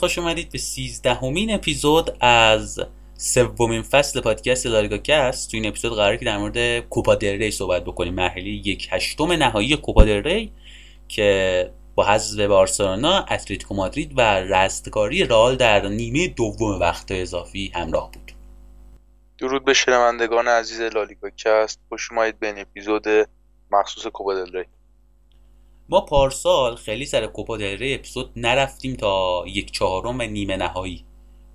خوش اومدید به سیزدهمین اپیزود از سومین فصل پادکست لالیگا کست. تو این اپیزود قراره که در مورد کوپا دل صحبت بکنیم. مرحله یک هشتم نهایی کوپا دل که با حذف بارسلونا اتلتیکو مادرید و رستگاری رئال در نیمه دوم وقت اضافی همراه بود. درود به شنوندگان عزیز لالیگا کست. خوش اومدید به این اپیزود مخصوص کوپا دل ری. ما پارسال خیلی سر کوپا دل ری اپیزود نرفتیم تا یک چهارم و نیمه نهایی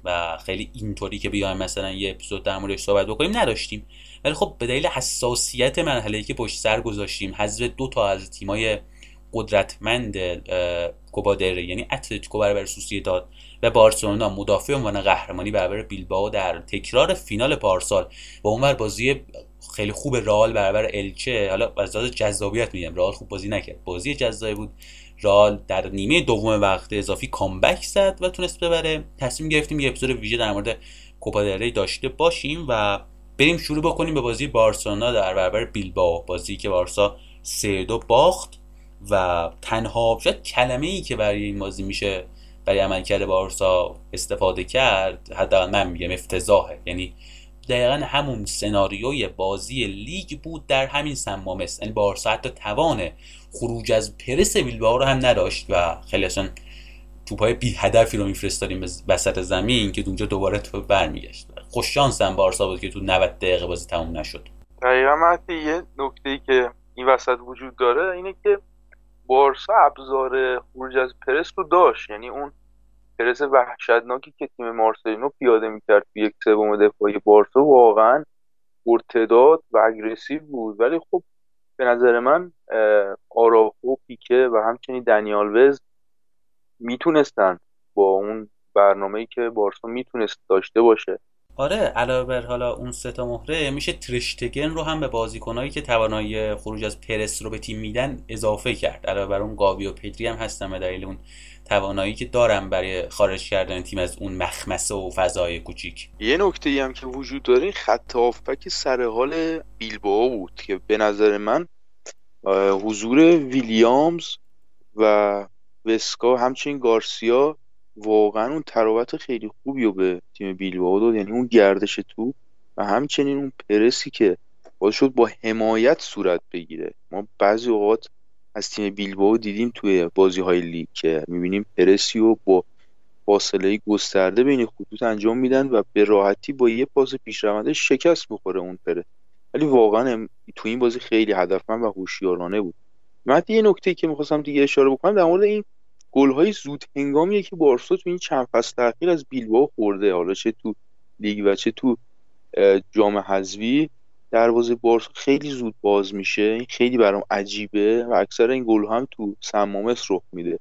و خیلی اینطوری که بیایم مثلا یه اپیزود در موردش صحبت بکنیم نداشتیم. ولی خب به دلیل حساسیت مرحله که پشت سر گذاشتیم حذف دو تا از تیمای قدرتمند کوپا دل ری یعنی اتلتیکو برابر سوسییداد و بارسلونا. مدافع عنوان قهرمانی برابر بیلبائو در تکرار فینال پارسال. و اونور بازی خیلی خوب رئال برابر الچه. حالا از لحاظ جذابیت میگم رئال خوب بازی نکرد. بازی جذابی بود. رئال در نیمه دوم وقت اضافی کامبک زد و تونست ببره. تصمیم گرفتیم یه اپیزود ویژه در مورد کوپا داشته باشیم و بریم شروع بکنیم به بازی بارسلونا در برابر بیلبائو. بازی که بارسا سه دو باخت و تنها شاید کلمه ای که برای این بازی میشه برای عملکرد بارسا استفاده کرد حداقل من میگم افتضاحه. یعنی دقیقا همون سناریوی بازی لیگ بود در همین سمامس یعنی بارسا حتی توان خروج از پرس بیلبائو رو هم نداشت و خیلی اصلا توپای بی هدفی رو میفرستادیم وسط زمین که اونجا دوباره توپ برمیگشت. خوش شانس هم بارسا بود که تو 90 دقیقه بازی تموم نشد. دقیقا یه نکته ای که این وسط وجود داره اینه که بارسا ابزار خروج از پرس رو داشت. یعنی اون پرس وحشتناکی که تیم مارسلینو پیاده می‌کرد تو یک سوم دفاعی بارسا واقعا پرتداد و اگریسیو بود. ولی خب به نظر من آراخو پیکه و همچنین دنیال وز می‌تونستن با اون برنامه‌ای که بارسا می‌تونست داشته باشه. آره علاوه بر حالا اون سه تا مهره میشه ترشتگن رو هم به بازیکنایی که توانایی خروج از پرس رو به تیم میدن اضافه کرد. علاوه بر اون گاوی و پدری هم هستن به دلیل اون توانایی که دارن برای خارج کردن تیم از اون مخمسه و فضای کوچیک. یه نکته ای هم که وجود داره این خط هافبک سر حال بیلبائو بود که به نظر من حضور ویلیامز و وسکا همچنین گارسیا واقعا اون تراوت خیلی خوبی رو به تیم بیلبائو داد. یعنی اون گردش توپ و همچنین اون پرسی که باعث شد با حمایت صورت بگیره. ما بعضی اوقات از تیم بیلبائو دیدیم توی بازی های لیگ که می‌بینیم پرسی رو با فاصله گسترده بین خطوط انجام میدن و به راحتی با یه پاس پیشرونده شکست بخوره اون پره. ولی واقعا تو این بازی خیلی هدفمند و هوشیارانه بود. من یه نکته که می‌خواستم دیگه اشاره بکنم در مورد این گل‌های زود هنگامیه که بارسا تو این چند فصل اخیر از بیلبائو خورده. حالا چه تو لیگ و چه تو جام حذفی. دروازه بارسا خیلی زود باز میشه. این خیلی برام عجیبه و اکثر این گل هم تو سمامس رخ میده.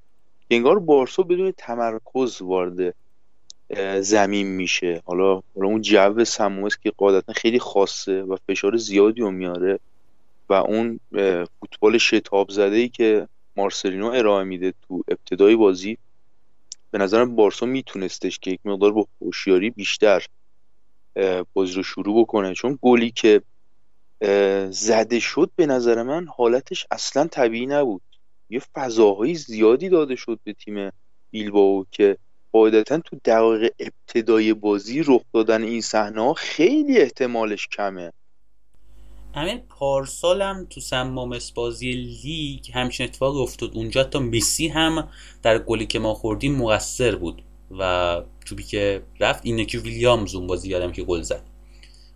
انگار بارسا بدون تمرکز وارد زمین میشه. حالا حالا اون جو سمامس که قاعدتا خیلی خاصه و فشار زیادی رو میاره و اون فوتبال شتاب زده ای که مارسلینو ارائه میده تو ابتدای بازی. به نظرم بارسا میتونستش که یک مقدار با هوشیاری بیشتر بازی رو شروع بکنه. چون گلی که زده شد به نظر من حالتش اصلا طبیعی نبود. یه فضاهای زیادی داده شد به تیم بیلبائو که قاعدتا تو دقایق ابتدای بازی رخ دادن این صحنه خیلی احتمالش کمه. همین پارسال هم تو سمامس بازی لیگ همچین اتفاقی افتاد. اونجا تا مسی هم در گلی که ما خوردیم مقصر بود و توپی که رفت اینکی ویلیامز اون بازی یادم که گل زد.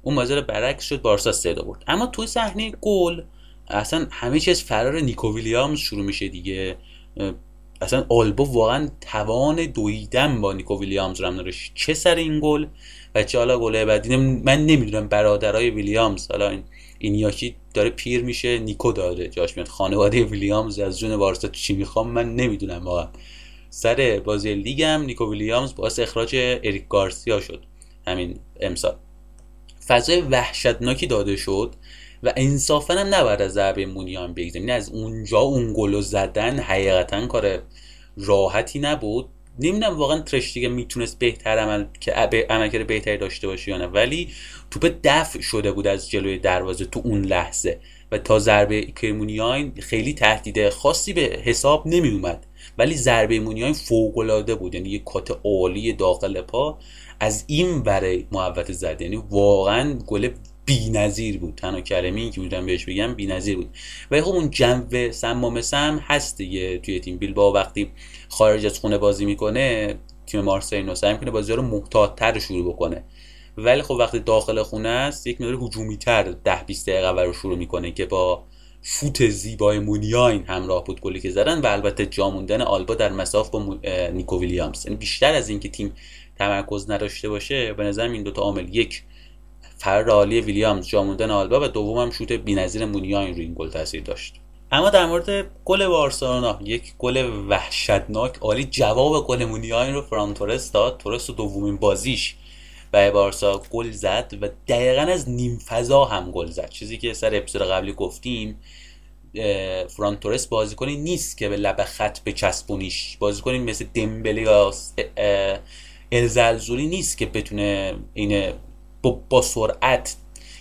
اون رو برعکس شد بارسا سه برد. اما توی صحنه گل اصلا همه چیز فرار نیکو ویلیامز شروع میشه دیگه. اصلا آلبا واقعا توان دویدن با نیکو ویلیامز رو هم چه سر این گل؟ و چه حالا گل بعدی؟ من نمی‌دونم برادرای ویلیامز. حالا این اینیاکی داره پیر میشه نیکو داده جاش میاد. خانواده ویلیامز از جون بارسا چی می‌خوام من نمی‌دونم واقعا. سر بازی لیگ هم نیکو ویلیامز باعث اخراج اریک گارسیا شد. همین امسال. فضای وحشتناکی داده شد و انصافا هم نباید از ضربه مونیان بگذاریم از اونجا اون گلو زدن حقیقتا کار راحتی نبود. نمی‌دونم واقعا ترشتیگه می‌تونست بهتر عمل که عملکرد بهتری داشته باشه یا نه. ولی توپ دفع شده بود از جلوی دروازه تو اون لحظه. و تا ضربه کرمونیاین خیلی تهدید خاصی به حساب نمی اومد ولی ضربه مونیاین فوق العاده بود. یعنی یه کات عالی داخل پا از این برای محوت زد. یعنی واقعا گل بی‌نظیر بود. تنها کلمه که می‌تونم بهش بگم بی‌نظیر بود. و خب اون جنب سمام سم هست دیگه. توی تیم بیلبا وقتی خارج از خونه بازی می‌کنه تیم مارسینو سعی می‌کنه بازی رو محتاط‌تر شروع بکنه. ولی خب وقتی داخل خونه است یک مقدار هجومی تر ده 20 دقیقه رو شروع می‌کنه که با شوت زیبای مونیاین همراه بود گلی که زدن و البته جاموندن آلبا در مساف با نیکو ویلیامز. یعنی بیشتر از اینکه تیم تمرکز نداشته باشه به نظرم این دوتا عامل یک فرار عالی ویلیامز جاموندن آلبا و دومم شوت بی‌نظیر مونیاین روی این گل تاثیر داشت. اما در مورد گل بارسلونا یک گل وحشتناک عالی جواب گل مونیاین رو فران تورس داد. تورس دومین بازیش و بارسا گل زد و دقیقا از نیم فضا هم گل زد. چیزی که سر اپیزود قبلی گفتیم فران تورس بازیکنی نیست که به لب خط بچسبونیش. بازیکنی مثل دمبلی یا الزلزولی نیست که بتونه این با, با سرعت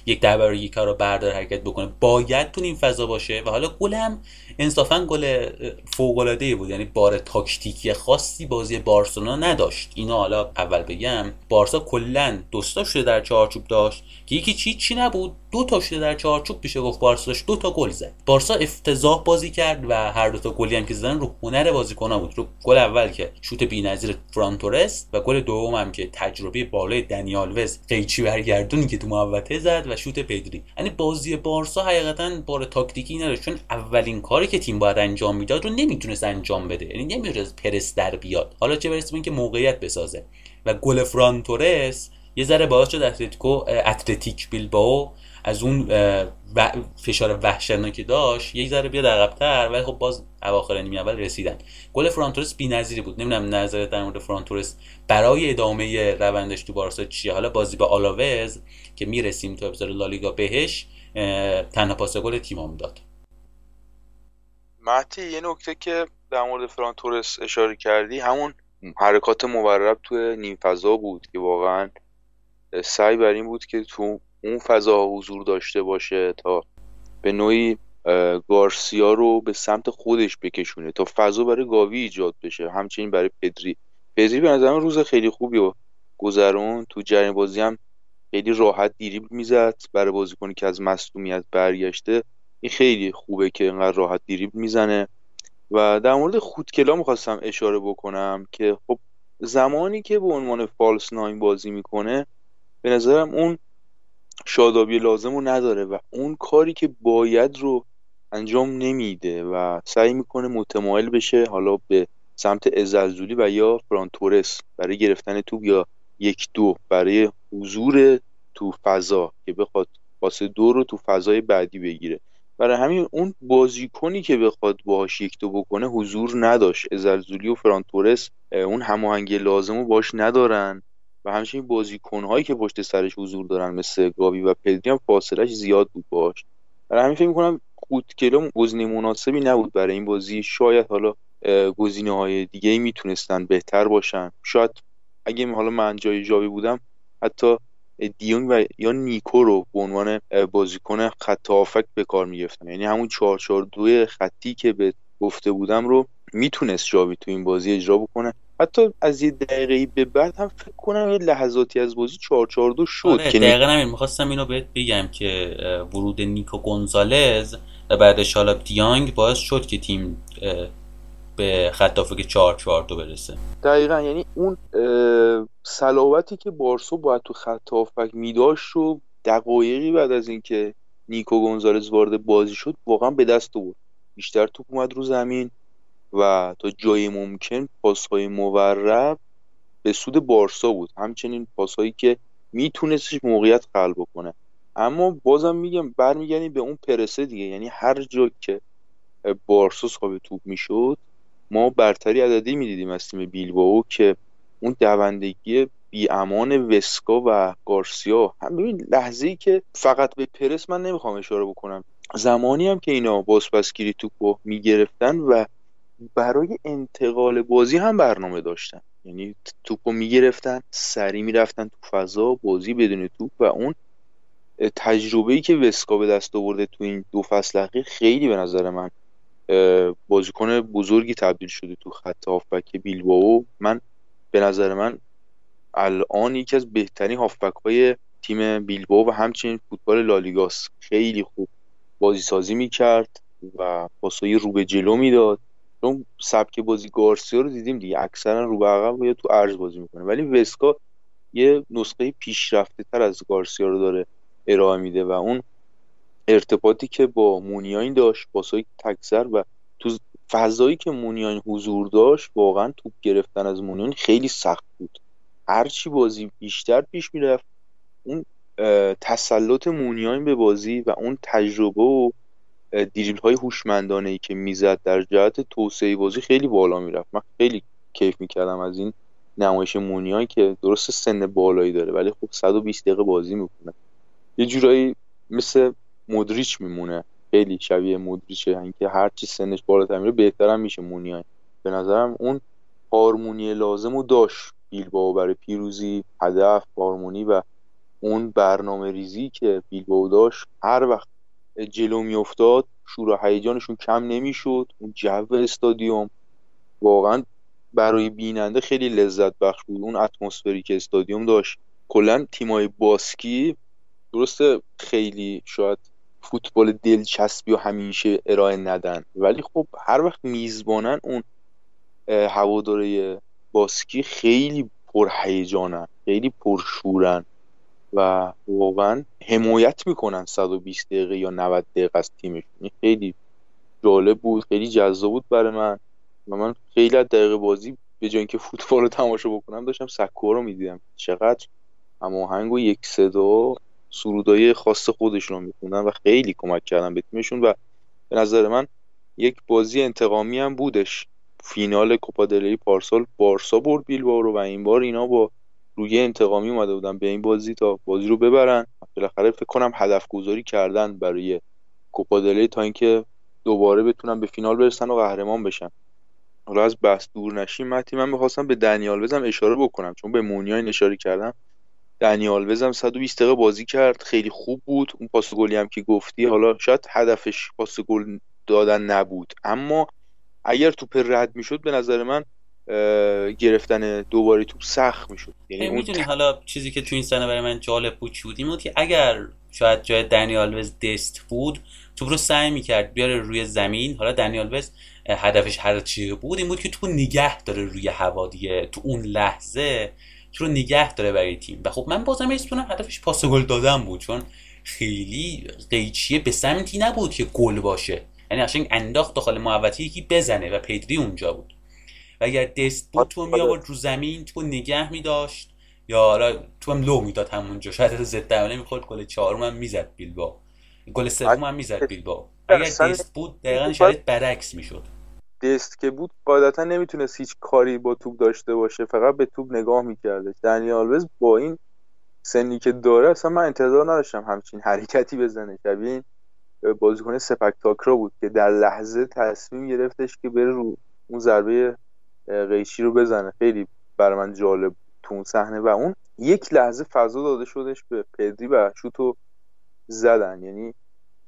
یک در یک رو بردار حرکت بکنه. باید تو این فضا باشه و حالا گلم انصافا گل فوق العاده بود. یعنی بار تاکتیکی خاصی بازی بارسلونا نداشت. اینا حالا اول بگم بارسا کلا دوستا شده در چارچوب داشت. که یکی چی چی نبود؟ دو تا شده در چارچوب پیش گفت بارسا دو تا گل زد. بارسا افتضاح بازی کرد و هر دو تا گلی هم که زدن رو هنر بازیکن‌ها بود. رو گل اول که شوت بی‌نظیر فرانتورس و گل دوم هم که تجربه بالای دنیال وز قیچی برگردونی که تو محوطه زد و شوت پدری. یعنی بازی بارسا حقیقتا بار تاکتیکی نداشت. چون اولین کاری که تیم باید انجام می‌داد رو نمی‌تونست انجام بده. یعنی نمی‌تونست پرس در بیاد. حالا چه برسه اینکه موقعیت بسازه. و گل فرانتورس یه ذره باعث شد اتلتیکو اتلتیک بیلبائو از اون فشار وحشتناکی داشت یک ذره بیاد عقب‌تر ولی خب باز اواخر نیمه اول رسیدن. گل فرانتورس بی‌نظیری بود. نمی‌دونم نظرت در مورد فرانتورس برای ادامه روندش تو بارسا چیه. حالا بازی با آلاوز که می‌رسیم تو اپیزود لالیگا بهش تنها پاس گل تیمام داد. مهدی یه نکته که در مورد فرانتورس اشاره کردی همون حرکات مورب تو نیم فضا بود که واقعا سعی بر این بود که تو اون فضا حضور داشته باشه تا به نوعی گارسیا رو به سمت خودش بکشونه تا فضا برای گاوی ایجاد بشه همچنین برای پدری. پدری به نظرم روز خیلی خوبی و گذرون. تو جریان بازی هم خیلی راحت دیریبل می‌زد برای بازیکنی که از مصدومیت برگشته. این خیلی خوبه که اینقدر راحت دیریبل می‌زنه. و در مورد خودکلا می‌خواستم اشاره بکنم که خب زمانی که به عنوان فالس ناین بازی می‌کنه به نظرم اون شادابی لازم رو نداره و اون کاری که باید رو انجام نمیده و سعی می‌کنه متمایل بشه حالا به سمت ازلزولی و یا فرانتورس برای گرفتن توپ یا یک دو برای حضور تو فضا که بخواد واسه دو رو تو فضای بعدی بگیره. برای همین اون بازیکنی که بخواد باهاش یک دو بکنه حضور نداشت. ازلزولی و فرانتورس اون هماهنگی لازم رو باش ندارن. و همچنین بازیکنهایی که پشت سرش حضور دارن مثل گاوی و پدری هم فاصلش زیاد بود باش برای همین فکر می‌کنم خودکلو گزینه مناسبی نبود برای این بازی. شاید حالا گزینه های دیگه می‌تونستن بهتر باشن. شاید اگه حالا من جای جاوی بودم حتی دیونگ و یا نیکو رو به عنوان بازیکن خط آفک به کار می‌گرفتم یعنی همون 442 خطی که به گفته بودم رو می‌تونست جاوی تو این بازی اجرا بکنه. حتی از یه دقیقه به بعد هم فکر کنم یه لحظاتی از بازی 442 شد آره که دقیقه نمیم می‌خواستم اینو بهت بگم که ورود نیکو گونزالز و بعدش حالا دیانگ باعث شد که تیم به خط که 4 4 2 برسه. دقیقا یعنی اون سلاوتی که بارسا باید تو خط هافک میداشت و دقایقی بعد از اینکه نیکو گونزالز وارد بازی شد واقعا به دست آورد. بیشتر توپ اومد رو زمین و تا جای ممکن پاسهای مورب به سود بارسا بود. همچنین پاسهایی که میتونستش موقعیت خلق بکنه. اما بازم میگم برمیگردیم به اون پرسه دیگه. یعنی هر جا که بارسا صاحب توپ می‌شد ما برتری عددی می‌دیدیم از تیم بیلباو که اون دوندگی بی امان وسکا و گارسیا. همین لحظه ای که فقط به پرس من نمی‌خوام اشاره بکنم. زمانی هم که اینا بازپسگیری توپو می‌گرفتن و برای انتقال بازی هم برنامه داشتن. یعنی توپو می‌گرفتن سری می‌رفتن تو فضا بازی بدون توپ و اون تجربه ای که وسکا به دست آورده تو این دو فصل اخیر خیلی به نظر من بازیکن بزرگی تبدیل شده تو خط هافبک بیلباو من به نظر من الان یکی از بهترین هافبک های تیم بیلباو و همچنین فوتبال لالیگاس خیلی خوب بازی سازی می‌کرد و پاسایی رو به جلو می‌داد. چون سبک بازی گارسیا رو دیدیم دیگه. اکثرا رو به عقب یا تو ارز بازی می‌کنه. ولی وسکا یه نسخه پیشرفته تر از گارسیا رو داره ارائه میده و اون ارتباطی که با مونیاین داشت پاسای تکسر و تو فضایی که مونیاین حضور داشت واقعا توپ گرفتن از مونیاین خیلی سخت بود. هرچی بازی بیشتر پیش می‌رفت اون تسلط مونیاین به بازی و اون تجربه و دیریل های هوشمندانه ای که می‌زد در جهت توسعه بازی خیلی بالا می‌رفت. من خیلی کیف می‌کردم از این نمایش مونیاین که درست سن بالایی داره ولی خب 120 دقیقه بازی می‌کنه. یه جورایی مثل مدریچ میمونه. خیلی شبیه مدریچه اینکه هر چی سنش بالاتر میره بهترم میشه مونیای. به نظرم اون هارمونی لازم رو داشت. بیلباو برای پیروزی هدف هارمونی و اون برنامه ریزی که بیلباو داشت هر وقت جلو میافتاد شور و هیجانشون کم نمی‌شد. اون جو استادیوم واقعا برای بیننده خیلی لذت بخش بود. اون اتمسفری که استادیوم داشت. کلا تیمای باسکی درسته خیلی شاید فوتبال دلچسبی و همیشه ارائه ندن. ولی خب هر وقت میزبانن اون هواداره باسکی خیلی پرهیجانن خیلی پرشورن و واقعا حمایت می‌کنن 120 دقیقه یا 90 دقیقه از تیمشون. خیلی جالب بود خیلی جذاب بود برای من. و من خیلی از دقیقه بازی به جای اینکه فوتبال رو تماشا بکنم داشتم سکو رو می‌دیدم. چقدر هماهنگ و یک صدا. سرودای خاص خودشون رو میخوندن و خیلی کمک کردن به تیمشون و به نظر من یک بازی انتقامی هم بودش. فینال کوپا دلی پارسال بارسا برد بیلبائو رو و این بار اینا با روی انتقامی اومده بودن به این بازی تا بازی رو ببرن. بالاخره فکر کنم هدف گذاری کردن برای کوپا دلی تا اینکه دوباره بتونن به فینال برسن و قهرمان بشن. حالا از بحث دور نشیم من می‌خواستم به دنیال بزم اشاره بکنم. چون به مونیاین اشاره کردم. دنیال وزم 120 دقیقه بازی کرد خیلی خوب بود. اون پاس گلی هم که گفتی حالا شاید هدفش پاس گل دادن نبود. اما اگر توپ رد می‌شد به نظر من گرفتن دوباره توپ سخت می‌شد. یعنی می‌دونی حالا چیزی که تو این سنه برای من جالب بود چی بود؟ بود که اگر شاید جای دنیال وز دست بود توپ رو سعی می‌کرد بیاره روی زمین. حالا دنیال وز هدفش هر چی بود این بود که توپ نگه داره روی هوا دیگه. تو اون لحظه رو نگه داره برای تیم. و خب من بازم اسپونم هدفش پاس گل دادن بود چون خیلی قیچیه به سمتی نبود که گل باشه. یعنی قشنگ انداخت داخل محوطه یکی بزنه و پدری اونجا بود. و اگر دست بود تو می آورد رو زمین تو نگه می داشت یا حالا تو هم لو می‌داد همونجا. شاید ضد حمله می‌خورد گل چهارم هم می‌زد بیلبا گل سوم هم می‌زد بیلبا اگر دست بود دقیقا شاید برعکس می‌شد. دست که بود قاعدتا نمی‌تونست هیچ کاری با توپ داشته باشه. فقط به توپ نگاه می‌کرده دنیال آلوز با این سنی که داره اصلا من انتظار نداشتم همچین حرکتی بزنه. شبیه این بازیکن سپک تاکرا بود که در لحظه تصمیم گرفتش که بره رو اون ضربه قیچی رو بزنه. خیلی برای من جالب تو اون صحنه. و اون یک لحظه فضا داده شدش به پدری و شوتو زدن. یعنی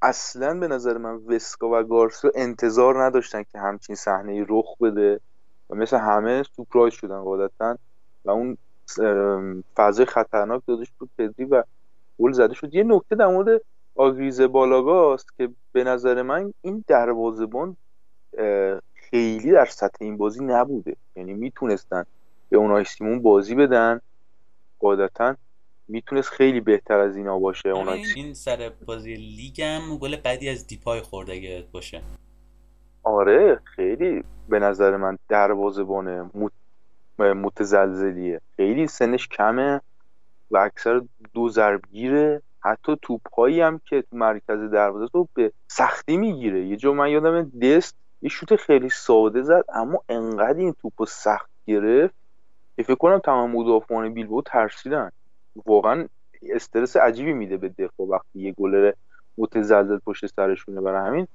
اصلا به نظر من وسکا و گارسیا انتظار نداشتن که همچین صحنه رخ بده و مثل همه سپرایز شدن قاعدتا و اون فضای خطرناک داده شد پدری و گل زده شد. یه نکته در مورد آگریز بالاگاست که به نظر من این دروازبان خیلی در سطح این بازی نبوده. یعنی می‌تونستن به اونای سیمون بازی بدن. قاعدتا می‌تونست خیلی بهتر از اینا باشه اونا این سر بازی لیگم گل بعدی از دیپای خورده اگه باشه. آره خیلی به نظر من دروازه‌بان مت... متزلزلیه. خیلی سنش کمه و اکثر دو ضربگیره. حتی توپهایی هم که تو مرکز دروازه تو به سختی می‌گیره. یه جا من یادم دست یه شوت خیلی ساده زد اما انقدر این توپ سخت گرفت که فکر کنم تمام مدافعان بیلبو ترسیدن. واقعا استرس عجیبی میده به دفاع وقتی یه گلر متزلزل پشت سرشونه. برای همین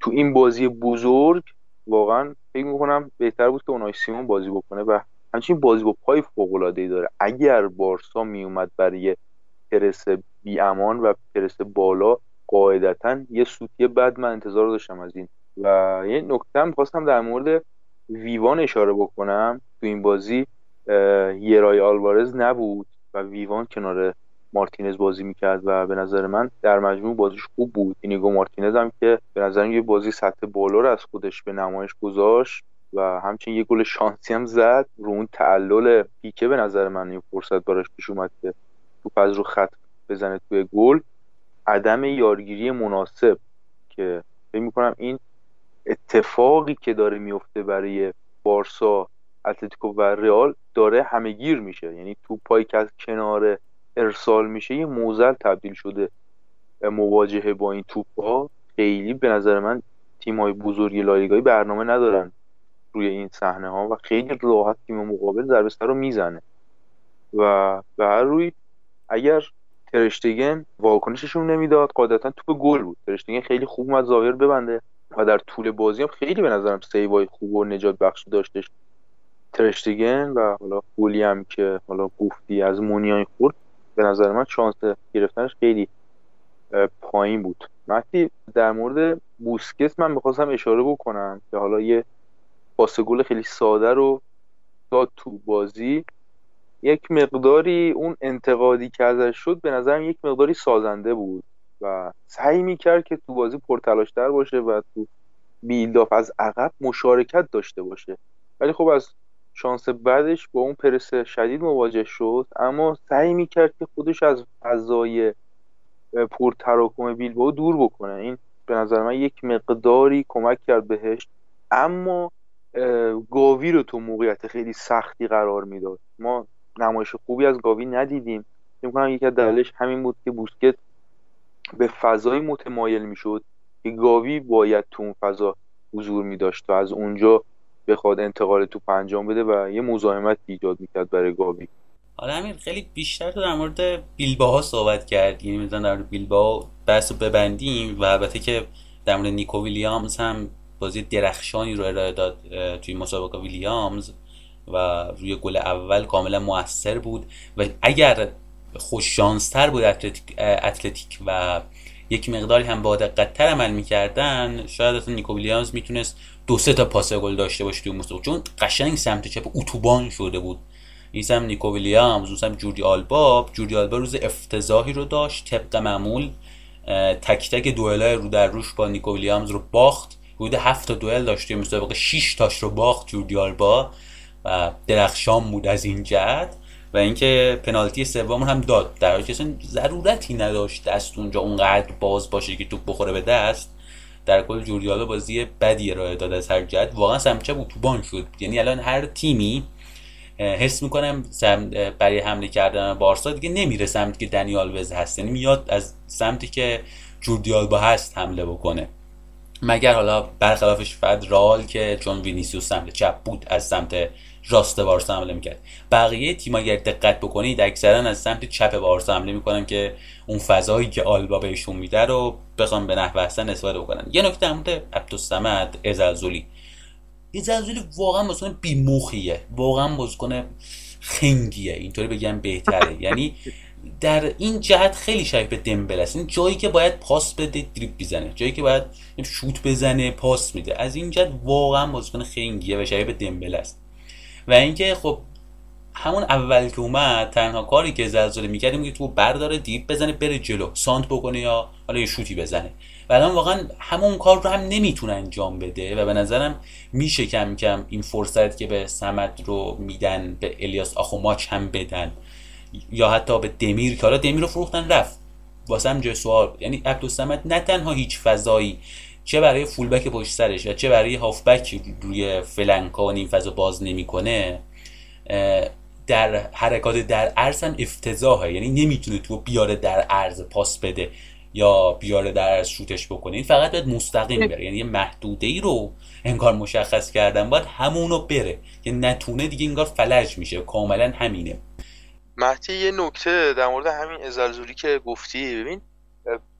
تو این بازی بزرگ واقعا فکر می‌کنم بهتر بود که اونای سیمون بازی بکنه و همچنین بازی با پای فوق العاده داره. اگر بارسا میومد برای پرس بی امان و پرس بالا قاعدتا یه سوتی بعد من انتظار داشتم از این. و یه نکته هم خواستم در مورد ویوان اشاره بکنم. تو این بازی یرای آلوارز نبود. و ویوان کنار مارتینز بازی می‌کرد و به نظر من در مجموع بازیش خوب بود. اینیگو مارتینز هم که به نظر یه بازی سطح بالا رو از خودش به نمایش گذاشت و همچنین یه گل شانسی هم زد. رو اون تعلل پیکه به نظر من این فرصت براش پیش اومد که توپ از رو خط بزنه توی گل. عدم یارگیری مناسب که فکر می‌کنم این اتفاقی که داره میفته برای بارسا اتلتیکو و رئال داره همه گیر میشه. یعنی توپایی که از کنار ارسال میشه یه موزل تبدیل شده مواجهه با این توپ ها. خیلی به نظر من تیم های بزرگی لایگایی برنامه ندارن روی این صحنه ها و خیلی راحت تیم مقابل ضربه رو می‌زنه. و به هر روی اگر ترشتگن واکنششون نمی‌داد قاعدتا توپ گل بود. ترشتگن خیلی خوب اومد زاویه ببنده و در طول بازی هم خیلی به نظرم سیوای خوب و نجات بخشی داشتش. ترشتگن و حالا گلی هم که حالا گفتی از مونیای خورد به نظر من شانس گرفتنش خیلی پایین بود. وقتی در مورد بوسکس من می‌خواستم اشاره بکنم که حالا یه پاس گل خیلی ساده رو داد تو بازی. یک مقداری اون انتقادی که ازش شد به نظرم یک مقداری سازنده بود و سعی می‌کرد که تو بازی پرتلاشتر باشه و تو بیلداف از عقب مشارکت داشته باشه. ولی خب از شانس بعدش با اون پرس شدید مواجه شد اما سعی می‌کرد که خودش از فضای پرتراکم بیلباو دور بکنه. این به نظر من یک مقداری کمک کرد بهش اما گاوی رو تو موقعیت خیلی سختی قرار می‌داد. ما نمایش خوبی از گاوی ندیدیم. فکر کنم یکی از دلیلش همین بود که بوسکت به فضای متمایل می‌شد که گاوی باید تو اون فضا حضور می داشت و از اونجا بخواد انتقال توپ انجام بده و یه مزاحمت ایجاد می‌کرد برای گاوی. حالا همین خیلی بیشتر تو در مورد بیلباها صحبت کردیم مثلا در مورد بیلبا بحث ببندیم و البته که در مورد نیکو ویلیامز هم بازی درخشانی رو ارائه داد توی مسابقه ویلیامز و روی گل اول کاملا موثر بود و اگر خوش تر بود اتلتیک, اتلتیک و یک مقداری هم با دقتتر عمل می‌کردن شاید اصلا نیکو ویلیامز می‌تونست دو سه تا پاس گل داشته باشه توی مسابقه چون قشنگ سمت چپ اتوبان شده بود. این سم نیکو ویلیامز اون سم جوردی آلبا. جوردی آلبا روز افتضاحی رو داشت طبق معمول تک تک دوئلای رو در روش با نیکو ویلیامز رو باخت. حدود هفت تا دوئل داشت توی مسابقه. 6 تاش رو باخت جوردی آلبا و درخشان بود از این جهت. و اینکه پنالتی سوم هم داد. در حالی که ضرورتی نداشت دست اونجا اونقدر باز باشه که توپ بخوره به دست. در کل جوریالا بازی بدی ارائه داد از هر جهت. واقعا سمچه بود تو بان شد. یعنی الان هر تیمی حس می‌کنم برای حمله کردن بارسا دیگه نمیره سمتی که دنیال وز هست. یعنی میاد از سمتی که جوردیال با هست حمله بکنه. مگر حالا برخلافش فقط رال که چون وینیسیوس سمت چپ بود از سمت راست بارسا حمله می‌کرد. بقیه تیم اگر دقت بکنید اکثرا از سمت چپ بارسا حمله می‌کنن که اون فضایی که آلبا بهشون میده رو بخوام به نحو احسن استفاده بکنن. یه نکته مورد عبدالصمد ازلزولی ازلزولی واقعا بازیکن بیموخیه واقعا بازیکن خنگیه. اینطوری بگم بهتره. یعنی در این جهت خیلی شبیه به دمبل است. این جایی که باید پاس بده دریپ بزنه. جایی که باید شوت بزنه پاس میده. از این جهت واقعا بازیکن خنگیه و شبیه به دمبل است. و اینکه خب همون اول که اومد تنها کاری که زلزله می‌کرد میگه تو برداره دیپ بزنه بره جلو سانت بکنه یا حالا یه شوتی بزنه. و الان واقعا همون کار رو هم نمی‌تونه انجام بده و به نظرم میشه کم کم این فرصت که به سمت رو میدن به الیاس آخوماچ هم بدن. یا حتی به دمیر که حالا دمیر رو فروختن رفت. واسه هم جای سوال. یعنی عبدالسمت نه تنها هیچ فضایی چه برای فولبک پشت سرش و چه برای هافبک روی فلنکا و این فضا باز نمی‌کنه در حرکات در عرض هم افتضاحه. یعنی نمی‌تونه تو بیاره در عرض پاس بده یا بیاره در از شوتش بکنه. این فقط باید مستقیم بره. یعنی محدوده ای رو انگار مشخص کردن باید همونو بره. که نتونه دیگه انگار فلج میشه. کاملا همینه. مهدی یه نکته در مورد همین ازلزولی که گفتی. ببین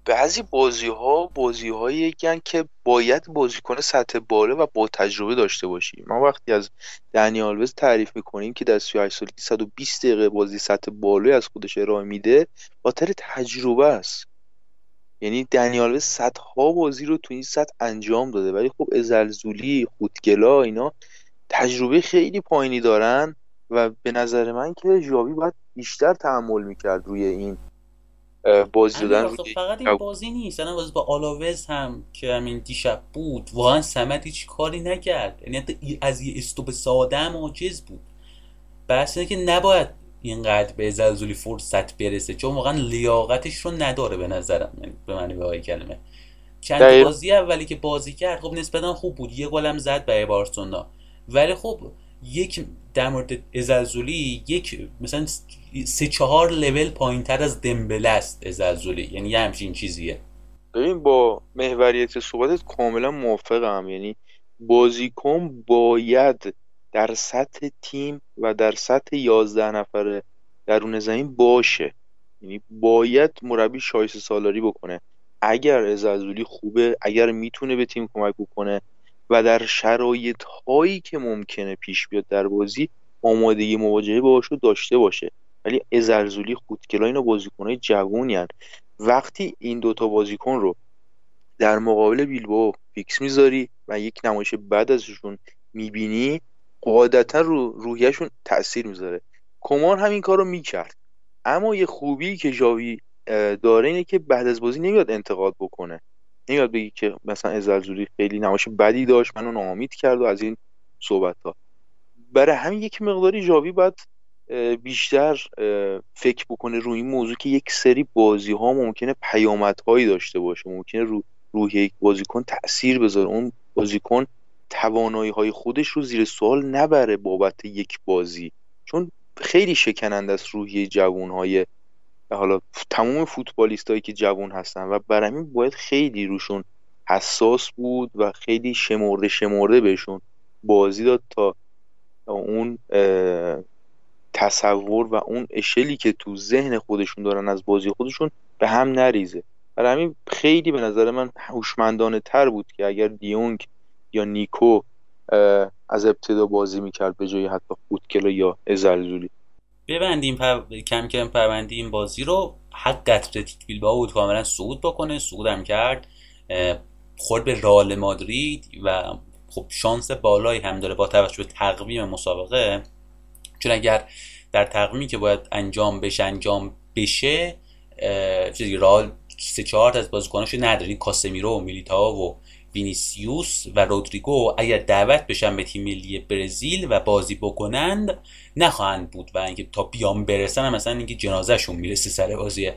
بعضی بازی ها بازی هایی که باید بازیکن سطح بالا و با تجربه داشته باشی. ما وقتی از دنی آلوز تعریف می‌کنیم که در 38 سالگی 120 دقیقه بازی سطح بالایی از خودش ارائه میده خاطر تجربه است. یعنی دنیال صدها بازی رو تو این سطح انجام داده. ولی خب ازلزولی خودگلا اینا تجربه خیلی پایینی دارن و به نظر من که ژاوی باید بیشتر تحمل می‌کرد روی این بازی دادن فقط این بازی نیست. الان بازی با آلاوز هم که همین دیشب بود واقعا سمت هیچ کاری نکرد. یعنی از یه استوب ساده هم عاجز بود. بحث اینه که نباید اینقدر به زلزولی فرصت برسه چون واقعا لیاقتش رو نداره به نظرم یعنی به معنی به کلمه. چند بازی اولی که بازی کرد خب نسبتا خوب بود. یه گلم زد برای بارسلونا. ولی خب یک در مورد ازلزولی یک مثلا سه چهار لول پایین تر از دمبله است ازلزولی یعنی یه همچین چیزیه. ببین با محوریت صحبتت کاملا موافقم. یعنی بازیکن باید در سطح تیم و در سطح یازده نفره درون زمین باشه. یعنی باید مربی شایسته سالاری بکنه. اگر ازازولی خوبه اگر می‌تونه به تیم کمک بکنه و در شرایط هایی که ممکنه پیش بیاد در بازی آمادگی مواجهه باهاش داشته باشه. ولی ازرزولی خودکلا اینا بازیکنهای جوونی وقتی این دوتا بازیکن رو در مقابل بیلبو فیکس می‌ذاری و یک نمایش بعد ازشون می‌بینی قاعدتا رو روحیشون تاثیر می‌ذاره. کمان همین کار رو می‌کرد. اما یه خوبی که جاوی داره اینه که بعد از بازی نمیاد انتقاد بکنه. نمیاد بگی که مثلا ازلزولی خیلی نمایش بدی داشت منو ناامید کرد و از این صحبت ها برای همین یک مقداری جاوی باید بیشتر فکر بکنه روی این موضوع که یک سری بازی ها ممکنه پیامدهایی داشته باشه. ممکنه رو روی یک بازیکن تاثیر بذاره. اون بازیکن توانایی های خودش رو زیر سوال نبره بابت یک بازی. چون خیلی شکننده است روحی جوون های حالا تمام فوتبالیست هایی که جوون هستن. و برای باید خیلی روشون حساس بود و خیلی شمرده شمرده بهشون بازی داد تا اون تصور و اون اشلی که تو ذهن خودشون دارن از بازی خودشون به هم نریزه. برای همین خیلی به نظر من هوشمندانه تر بود که اگر دیونگ یا نیکو از ابتدا بازی می‌کرد به جای حتی فوتکلا یا ازلزولی. ببندیم پر... کم کم پروندی این بازی رو. حق اتلتیک بیلبائو بود کاملا صعود بکنه صعود هم کرد خورد به رال مادرید و خب شانس بالایی هم داره با توجه به تقویم مسابقه. چون اگر در تقویمی که باید انجام بشه انجام بشه چیزی رال سه چهار از بازیکناشو نداری کاسمیرو و میلیتاو و وینیسیوس و رودریگو اگر دعوت بشن به تیم ملی برزیل و بازی بکنند نخواهند بود و اینکه تا بیام برسن مثلا اینکه جنازهشون می‌رسه سر بازی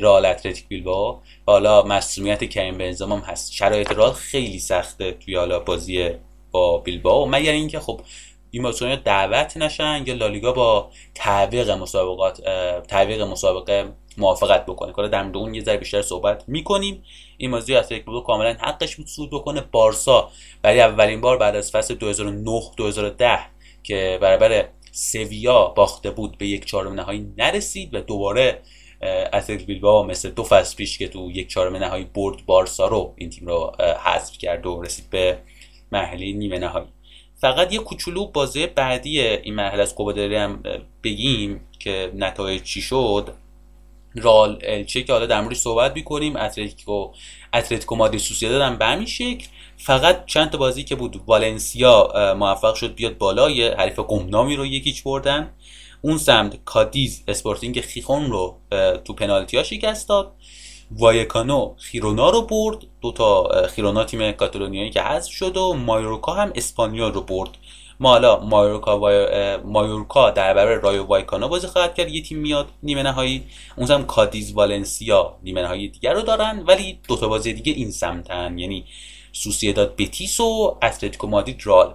رال اتلتیک بیلبا حالا مسئولیت کریم بنزما هست. شرایط رال خیلی سخته توی حالا بازی با بیلبا مگر اینکه خب این دعوت نشن یا لالیگا با تعویق مسابقات تعویق مسابقه موافقت بکنه. کار در اون یه ذره بیشتر صحبت می‌کنیم. این بازی از بود کاملا حقش بود سود بکنه. بارسا برای اولین بار بعد از فصل 2009 2010 که برابر سویا باخته بود به یک چهارم نهایی نرسید و دوباره اتلتیک بیلبائو مثل دو فصل پیش که تو یک چهارم نهایی برد بارسا رو این تیم رو حذف کرد و رسید به مرحله نیمه نهایی. فقط یه کوچولو بازی بعدی این مرحله از کوپا هم بگیم که نتایج چی شد. رئال الچه که حالا در موردش صحبت می‌کنیم اتلتیکو اتلتیکو مادرید سوسیداد هم به همین شکل. فقط چند تا بازی که بود والنسیا موفق شد بیاد بالا یه حریف گمنامی رو یک هیچ بردن. اون سمت کادیز اسپورتینگ خیخون رو تو پنالتی ها شکست داد. وایکانو خیرونا رو برد. دو تا خیرونا تیم کاتالونیایی که حذف شد و مایورکا هم اسپانیول رو برد. ما حالا مایورکا, وای... مایورکا در برابر رایو وایکانو بازی خواهد کرد. یه تیم میاد نیمه نهایی. اون هم کادیز والنسیا نیمه نهایی دیگر رو دارن. ولی دو تا بازی دیگه این سمتن. یعنی سوسیداد بتیس و اتلتیکو مادرید رئال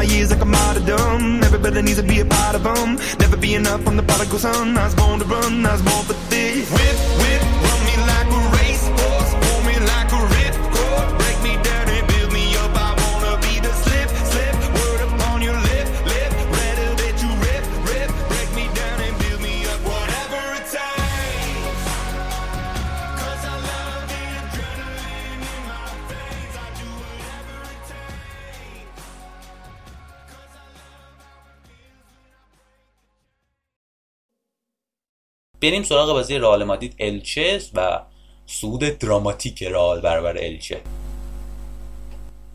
my years like a martyrdom. Everybody needs to be a part of them. Never be enough from the prodigal son. I was born to run. I was born for this. Whip, whip, بریم سراغ بازی رئال مادرید الچه و سود دراماتیک رئال برابر الچه.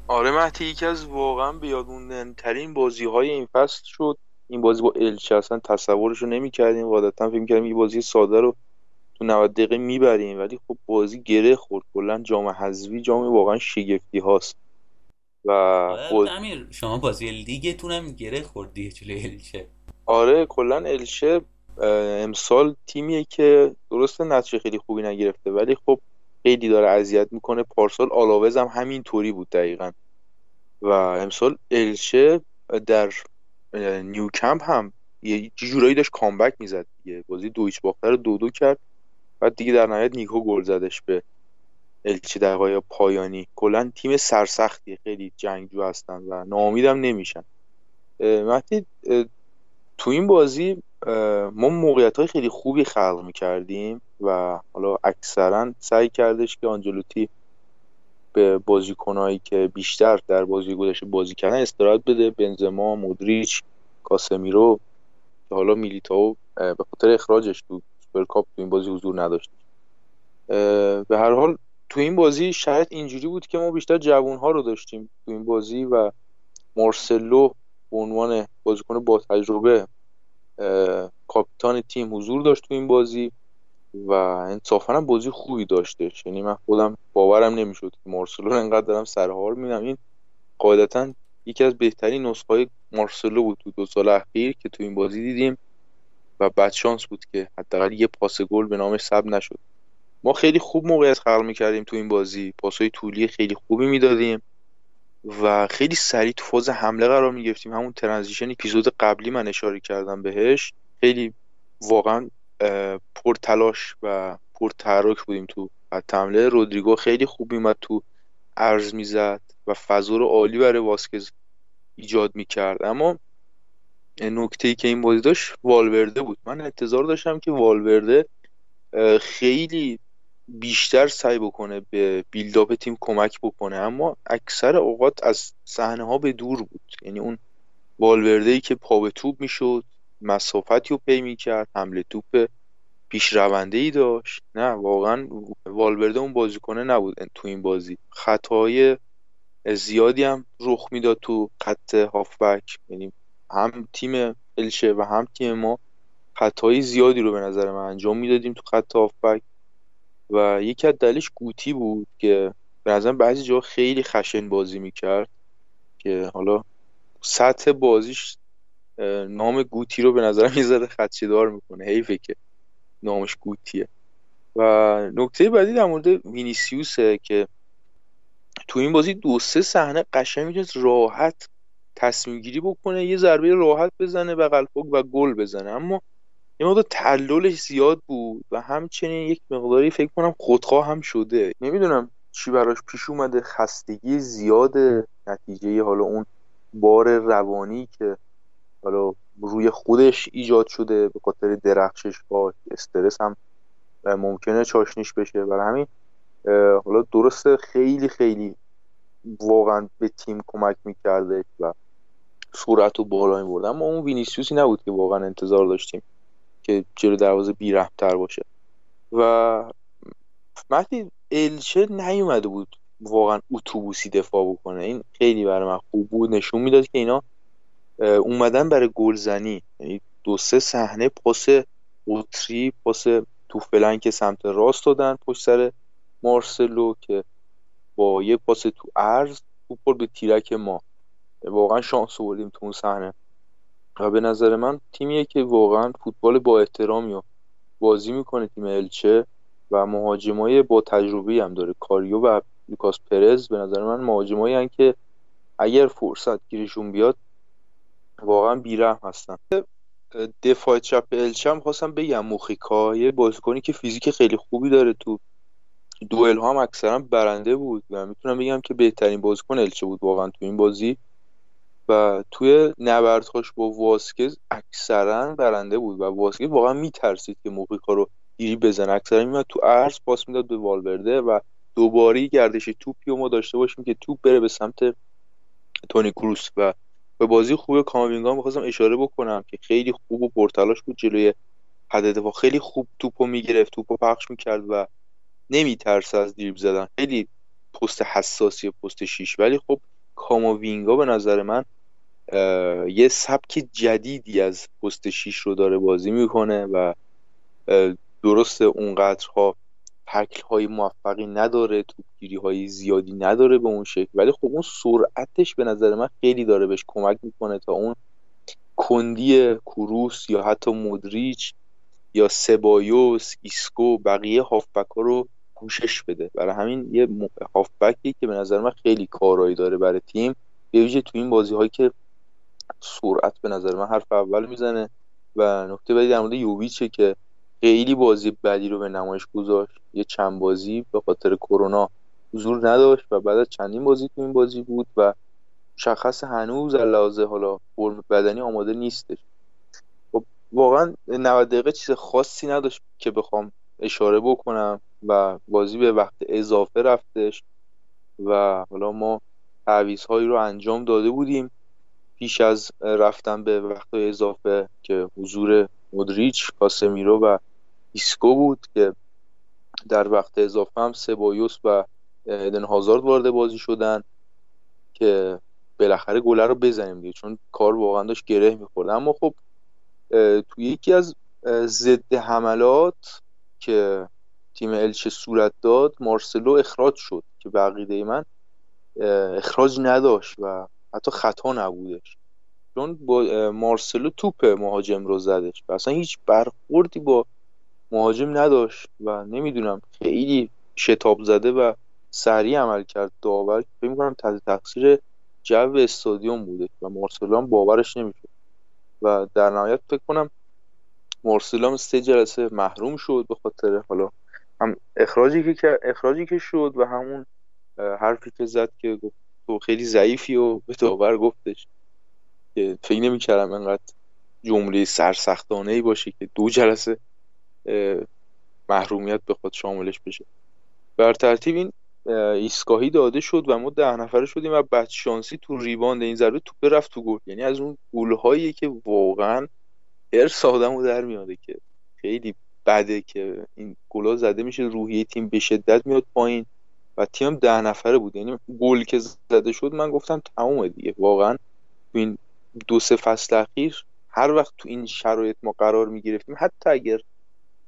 آره مهدی یکی از واقعا بیادموندن ترین بازی های این فصل شد. این بازی با الچه اصلا تصورش رو نمی کردیم قاعدتا فکر کردیم یه بازی ساده رو تو 90 دقیقه می‌بریم. ولی خب بازی گره خورد. کلا جام حذفی جام واقعا شگفتی هاست. و باز- امیر شما بازی لیگتون هم گره خوردی جلوی الچه. آره کلا الچه امسال تیمیه که درسته نتیجه خیلی خوبی نگرفته ولی خب خیلی داره اذیت می‌کنه. پارسال آلاوز هم همین طوری بود دقیقا. و امسال الچه در نیوکمپ هم یه جورایی داشت کامبک می‌زد دیگه. بازی دویچ باختر رو دو دو کرد. بعد دیگه در نهایت نیکو گل زدش به الچه دقایق پایانی. کلا تیم سرسختیه. خیلی جنگجو هستن و ناامیدم نمیشن. اه، تو این بازی ما موقعیت های خیلی خوبی خلق می‌کردیم و حالا اکثرا سعی کردش که آنجلوتی به بازیکنهایی که بیشتر در بازی گذشته بازی کردن استراحت بده. بنزما مودریچ کاسمیرو که حالا میلیتائو به خاطر اخراجش تو سوپرکاپ تو این بازی حضور نداشت. به هر حال تو این بازی شرایط اینجوری بود که ما بیشتر جوانها رو داشتیم تو این بازی و مارسلو به عنوان بازیکن با تجربه کاپیتان تیم حضور داشت تو این بازی و انصافا بازی خوبی داشتش. یعنی من خودم باورم نمی‌شد که مارسلو رو انقدر دارم سرحال میدم این قاعدتا یکی از بهترین نسخه های مارسلو بود تو دو سال اخیر که تو این بازی دیدیم و بد شانس بود که حداقل یه پاس گل به نامش ثبت نشد. ما خیلی خوب موقعیت خلق می‌کردیم تو این بازی. پاسهای طولی خیلی خوبی می‌دادیم. و خیلی سریع تو فاز حمله قرار می‌گرفتیم. همون ترانزیشن اپیزود قبلی من اشاره کردم بهش. خیلی واقعا اه، پرتلاش و پرتحرک بودیم تو خط حمله. رودریگو خیلی خوب میومد تو عرض می‌زد و فضا رو عالی برای واسکز ایجاد می‌کرد. اما نکته ای که این بازی داشت والورده بود. من انتظار داشتم که والورده خیلی بیشتر سعی بکنه به بیلداپ تیم کمک بکنه. اما اکثر اوقات از صحنه ها به دور بود. یعنی اون والورده ای که پا به توپ می‌شد مسافتی رو پی می‌کرد حمله توپ پیش رونده ای داشت. نه واقعا والورده اون بازیکنه نبود تو این بازی. خطای زیادی هم رخ می‌داد تو خط هافبک. یعنی هم تیم الشه و هم تیم ما خطای زیادی رو به نظر من انجام می‌دادیم تو خط هافبک. و یکی از دلیلش گوتی بود که به نظر بعضی جا خیلی خشن بازی می‌کرد که حالا سطح بازیش نام گوتی رو به نظرم یه ذره خدشه‌دار می‌کنه حیفه که نامش گوتیه. و نکته بعدی در مورد وینیسیوسه که تو این بازی دو سه صحنه قشنگ می‌تونست راحت تصمیم گیری بکنه یه ضربه راحت بزنه بغل و گل بزنه. اما یه مقدار تعللش زیاد بود و همچنین یک مقداری فکر کنم خودخواه هم شده. نمی‌دونم چی براش پیش اومده. خستگی زیاد نتیجه حالا اون بار روانی که حالا روی خودش ایجاد شده به خاطر درخشش با استرس هم ممکنه چاشنیش بشه. برای همین حالا درسته خیلی خیلی واقعا به تیم کمک می‌کرده و سرعت و بالا می‌برد. اما اون وینیسیوسی نبود که واقعا انتظار داشتیم. که جلو دروازه بیرحمتر باشه. و وقتی الچه نیومده بود واقعا اتوبوسی دفاع بکنه این خیلی برای من خوب بود. نشون می‌داد که اینا اومدن برای گلزنی. یعنی دو سه صحنه پاس قطری پاس تو flank سمت راست دادن پشت سر مارسلو که با یک پاس تو عرض توپ به تیرک ما. واقعا شانس آوردیم تو اون صحنه. و به نظر من تیمیه که واقعا فوتبال با احترامی و بازی می‌کنه تیم الچه و مهاجمای با تجربه هم داره. کاریو و لوکاس پرز به نظر من مهاجمایی که اگر فرصت گیرشون بیاد واقعا بیرحم هستن. دفاع چپ الچه هم خواستم بگم موخیکا یه بازیکنی که فیزیک خیلی خوبی داره تو دوئل ها هم اکثرا برنده بود و می‌تونم بگم که بهترین بازیکن الچه بود واقعا تو این بازی. و توی نبردهاش با واسکز اکثرا برنده بود و واسکز واقعا میترسید که موقیکا رو گیری بزنه. اکثرا میاد تو عرض پاس می‌داد به والورده و دوباره گردش توپی و ما داشته باشیم که توپ بره به سمت تونی کروس. و به بازی خوب کاموینگا می‌خواستم اشاره بکنم که خیلی خوب و پرتلاش بود جلوی حد دفاع. خیلی خوب توپو می‌گرفت توپو پخش می‌کرد و نمیترسه از دریبل زدن. خیلی پست حساسی پست شیش. ولی خب کاماوینگا به نظر من یه سبک جدیدی از پست شیش رو داره بازی می‌کنه و درسته اونقدرها تکل های موفقی نداره توپگیری های زیادی نداره به اون شکل. ولی خب اون سرعتش به نظر من خیلی داره بهش کمک می‌کنه تا اون کندی کروس یا حتی مودریچ یا سبایوس ایسکو بقیه هافبک ها رو پوشش بده. برای همین یه هافبکی که به نظر من خیلی کارایی داره برای تیم به ویژه تو این بازی هایی که سرعت به نظر من حرف اول می‌زنه. و نکته بعدی در مورد یوویچه که خیلی بازی بدی رو به نمایش گذاشت. یه چند بازی به خاطر کرونا حضور نداشت و بعد از چندین بازی تو این بازی بود و مشخصه هنوز از لحاظ حالا فرم بدنی آماده نیستش. خب واقعا 90 دقیقه چیز خاصی نداشت که بخوام اشاره بکنم و بازی به وقت اضافه رفتش و حالا ما تعویض هایی رو انجام داده بودیم. پیش از رفتن به وقت اضافه که حضور مدریچ کاسمیرو و ایسکو بود که در وقت اضافه هم سبایوس و ادن هازارد وارد بازی شدن که بالاخره گله رو بزنیم دیگه چون کار واقعا داشت گره می‌خورد. اما خب توی یکی از ضد حملات که تیم الچه صورت داد مارسلو اخراج شد که بقیده من اخراج نداشت و حتی خطا نبودش. چون با مارسلو توپ مهاجم رو زدش و اصلا هیچ برخوردی با مهاجم نداشت و نمی‌دونم خیلی شتاب زده و سریع عمل کرد. داور فکر می‌کنم تحت تقصیر جو استادیوم بوده و مارسلو هم باورش نمی‌شد. و در نهایت فکر کنم مارسلو هم سه جلسه محروم شد به خاطر حالا هم اخراجی که اخراجی که شد و همون حرفی که زد که گفت تو خیلی ضعیفی و به داور گفتش که فکر نمی‌کردم انقدر جمله سرسختانه ای باشه که دو جلسه محرومیت به خود شاملش بشه. بر ترتیب این ایستگاهی داده شد و ما ده نفره شدیم و بعد شانسی تو ریباند این ضربه توپ رفت تو گل. یعنی از اون گلهایی که واقعا ارس آدمو در میاده که خیلی بده که این گلا زده میشه روحیه تیم به شدت میاد پایین. و تیم ده نفره بود. یعنی گل که زده شد من گفتم تمومه دیگه. واقعا تو این دو سه فصل اخیر هر وقت تو این شرایط ما قرار می‌گرفتیم حتی اگر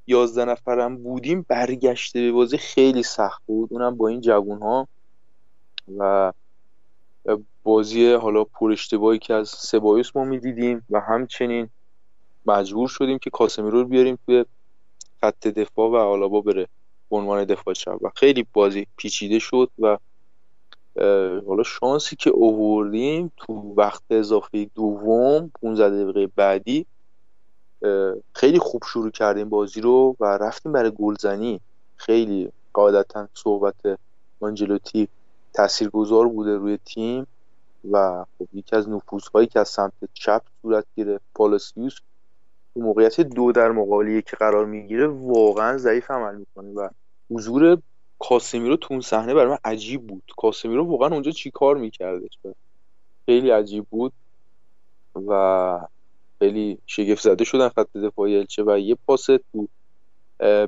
یازده نفرم بودیم برگشته به بازی خیلی سخت بود. اونم با این جوون ها و بازی حالا پر اشتباهی که از سبایوس ما می‌دیدیم و همچنین مجبور شدیم که کاسمیرو رو بیاریم توی خط دفاع و آلابا بره. به عنوان دفاع چپ. و خیلی بازی پیچیده شد و حالا شانسی که اووردیم تو وقت اضافه دوم 15 دقیقه بعدی خیلی خوب شروع کردیم بازی رو و رفتیم برای گلزنی خیلی قاعدتا صحبت آنجلوتی تاثیرگذار بوده روی تیم و خب یکی از نفوذهایی که از سمت چپ صورت گرفت پالاسیوس تو موقعیت دو در مقابل که قرار می‌گیره واقعا ضعیف عمل می‌کنه و حضور کاسمیرو تو اون صحنه برای من عجیب بود. کاسمیرو واقعا اونجا چی کار میکردش؟ خیلی عجیب بود و خیلی شگفت زده شدن خط دفاعی الچه و یه پاس تو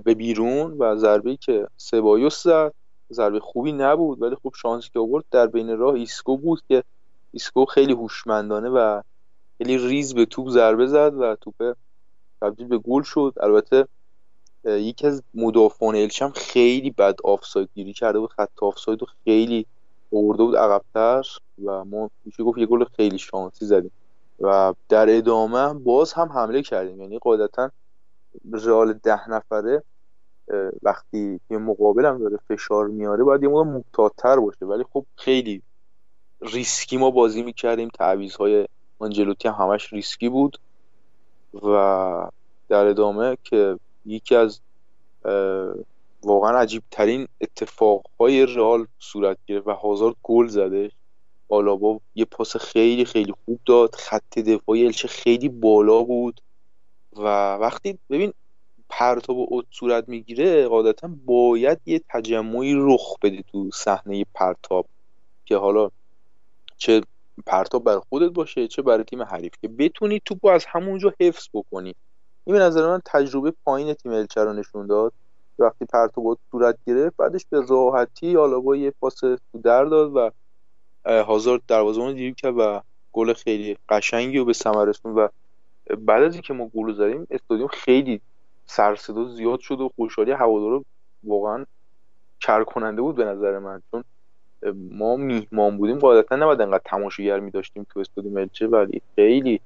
به بیرون و ضربه که سبایوس زد. ضربه خوبی نبود ولی خوب شانسی که آورد در بین راه ایسکو بود که ایسکو خیلی هوشمندانه و خیلی ریز به توپ ضربه زد و توپ تبدیل به گل شد. البته یکی از مدافعان الچم خیلی بد آفساید. گیری کرده بود خط آفساید رو خیلی آورده بود عقبتر و ما میشه گفت یه گل خیلی شانسی زدیم. و در ادامه باز هم حمله کردیم. یعنی قاعدتا رئال ده نفره وقتی یه مقابل هم داره فشار میاره باید یه مقدار باشه. ولی خب خیلی ریسکی ما بازی می‌کردیم. های آنجلوتی هم همش ریسکی بود. و در ادامه که یکی از واقعا عجیب ترین اتفاقهای رئال صورت گرفت و هازارد گل زده. آلابا یه پاس خیلی خیلی خوب داد. خط دفاعی الچه خیلی بالا بود. و وقتی ببین پرتاب اوت صورت می‌گیره قاعدتا باید یه تجمعی رخ بده تو صحنه پرتاب. که حالا چه پرتاب بر خودت باشه چه برای تیم حریف که بتونی توپو از همونجا حفظ بکنی. این به نظر من تجربه پایین تیم الچه رو نشون داد. وقتی پرتاب صورت گرفت بعدش به راحتی آلابا یه پاس تو در داد و هازارد دروازه‌بان دریبل کرد و گل خیلی قشنگی رو به ثمر رسوند و بعد از اینکه ما گل زدیم استادیوم خیلی سر زیاد شد و خوشحالی هوادارا واقعا کر کننده بود به نظر من. چون ما میهمان بودیم قاعدتا نباید انقدر تماشاگر می داشتیم تو استادیوم الچه ولی خیلی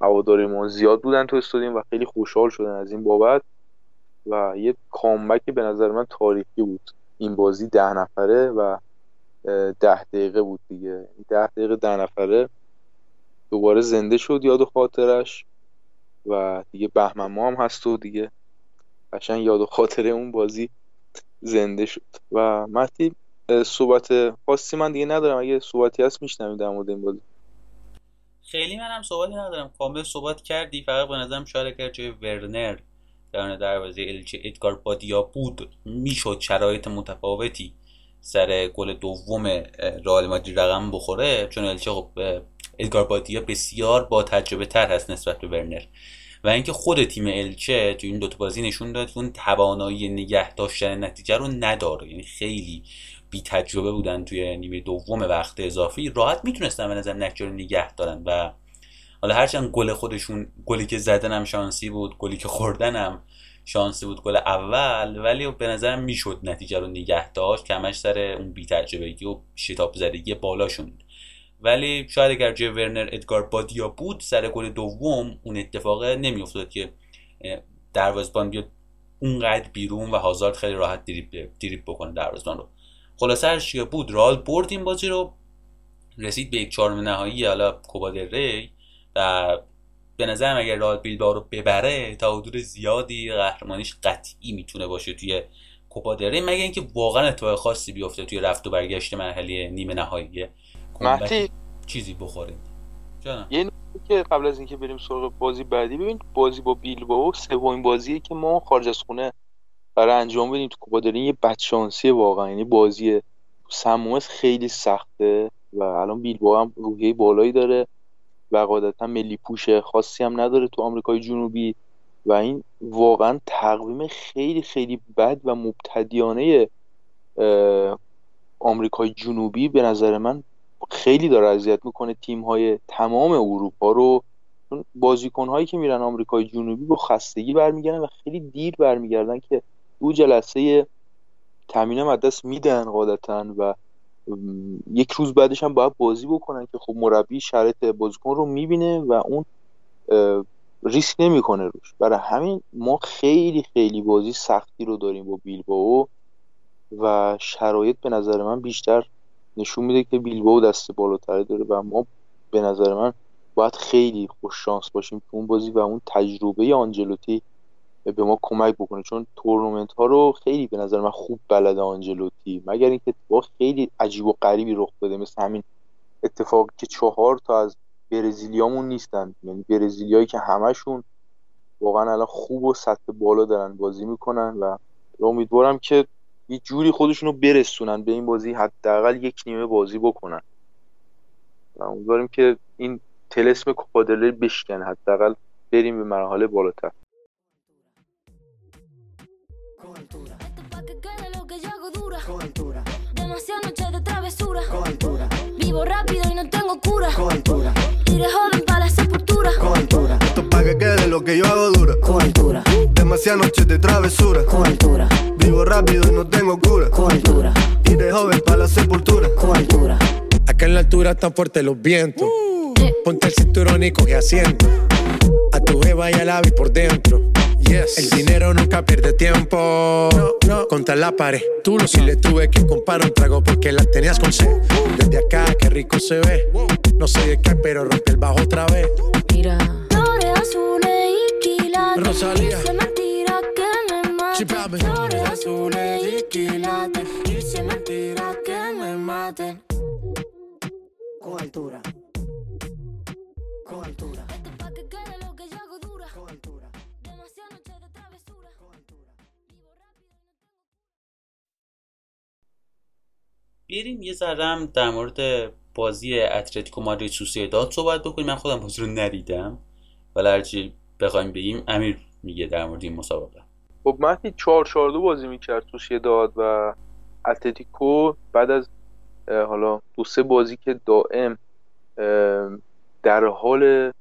هوادار ما زیاد بودن تو استادیوم و خیلی خوشحال شدن از این بابت و یه کامبک به نظر من تاریخی بود. این بازی ده نفره و ده دقیقه بود دیگه. ده دقیقه ده نفره دوباره زنده شد یاد و خاطرش و دیگه بهمن ما هم هست و دیگه قشنگ یاد و خاطره اون بازی زنده شد. و مهدی صحبت خاصی من دیگه ندارم. اگه صحبتی هست میشنویم در مورد این بازی. خیلی منم صحبتی ندارم. کامل صحبت کردی. فقط به نظرم شاید اگر جای ورنر در دروازه الچه ادگار بادیا بود می‌شد شرایط متفاوتی سر گل دوم رئال مادرید رقم بخوره. چون الچه خب ادگار بادیا بسیار با تجربه تر هست نسبت به ورنر. و اینکه خود تیم الچه تو این دوتا بازی نشون داد که اون توانایی نگه داشتن نتیجه رو نداره. یعنی خیلی بی تجربه بودن توی نیمه دوم وقت اضافی راحت می‌تونستن به نظر نتیجه رو نگه دارن و حالا هرچند گل خودشون گلی که زدن هم شانسی بود گلی که خوردن هم شانسی بود گل اول ولی به نظرم می‌شد نتیجه رو نگه داشت کمش سر اون بی تجربگی و شتاب زدگی بالاشون ولی شاید اگر جه ورنر ادگار بادیا بود سر گل دوم اون اتفاق نمیافتاد که دروازبان بیاد اونقدر بیرون و هازارد خیلی راحت دریب بکنه دروازبان رو. خلاصه هر بود رال برد این بازی رو. رسید به یک چهارم نهایی حالا کوبا ری. و به نظرم اگر رال بیلباو رو ببره تا حدود زیادی قهرمانیش قطعی می‌تونه باشه توی کوپا ری. مگه اینکه واقعا اتفاق خاصی بیفته توی رفت و برگشت مرحله نیمه نهایی مهدی. چیزی بخوریم یه نکته که قبل از اینکه بریم سراغ بازی بعدی ببین بازی با بیلبائو سومین بازیه که ما خارج از خونه برای انجام بدیم تو کوپا یه بدشانسی واقعا. یعنی بازی سمومس خیلی سخته و الان بیلبائو هم روحیه بالایی داره و قاعدتا ملی پوش خاصی هم نداره تو آمریکای جنوبی و این واقعا تقویم خیلی خیلی بد و مبتدیانه آمریکای جنوبی به نظر من خیلی داره اذیت می‌کنه تیم های تمام اروپا رو. بازیکن هایی که میرن آمریکای جنوبی با خستگی برمیگردن و خیلی دیر برمیگردن که دو جلسه تامین هم میدن قاعدتا و یک روز بعدش هم باید بازی بکنن که خب مربی شرط بازیکن رو می‌بینه و اون ریسک نمی‌کنه روش. برای همین ما خیلی خیلی بازی سختی رو داریم با بیلبائو و شرایط به نظر من بیشتر نشون میده که بیلبائو دست بالاتره داره و ما به نظر من باید خیلی خوش شانس باشیم تو اون بازی و اون تجربه آنجلوتی به ما کمک بکنه. چون تورنمنت ها رو خیلی به نظر من خوب بلده آنجلوتی. مگر اینکه اتفاق خیلی عجیب و غریبی رخ بده. مثل همین اتفاقی که چهار تا از برزیلیامون نیستن. یعنی برزیلیایی که همشون واقعا الان خوب و سطح بالا دارن بازی می‌کنن و امیدوارم که یه جوری خودشونو برسونن به این بازی حداقل یک نیمه بازی بکنن. و امیدواریم که این تلسم کوپادله بشکن. حداقل بریم به مرحله بالاتر. Demasiadas noches de travesura. Coventura, Vivo rápido y no tengo cura. Coventura, Iré joven para la sepultura. Coventura, Esto pa' que quede lo que yo hago dura. Coventura, Demasiadas noches de travesura. Coventura, Vivo rápido y no tengo cura. Coventura, Y de joven para la sepultura. Coventura. Acá en la altura están fuertes los vientos. Ponte el cinturón y coge asiento. A tu jeva y al ave por dentro. Yes. El dinero nunca pierde tiempo. No, no. Contra la pared. Tú lo si le tuve que comprar un trago porque la tenías con sed. Desde acá, qué rico se ve. No sé de qué, pero rompe el bajo otra vez. Mira. Flores azules y quilates. Rosalía. Dice mentira que me papi. Flores azules y quilates. Dice mentira que me maten. Coventura. Coventura. Esto pa' que quede lo que yo hago dura. Coventura. Demasiadas بریم یه ذرم در مورد بازی اتلتیکو مادرید سوسییداد صحبت بکنیم. من خودم بازی رو ندیدم. ولی هرچی بخوایم بگیم امیر میگه در مورد این مسابقه. خب مهدی 4 4 2 بازی می‌کرد داد و اتلتیکو. بعد از حالا دو سه بازی که دائم در حال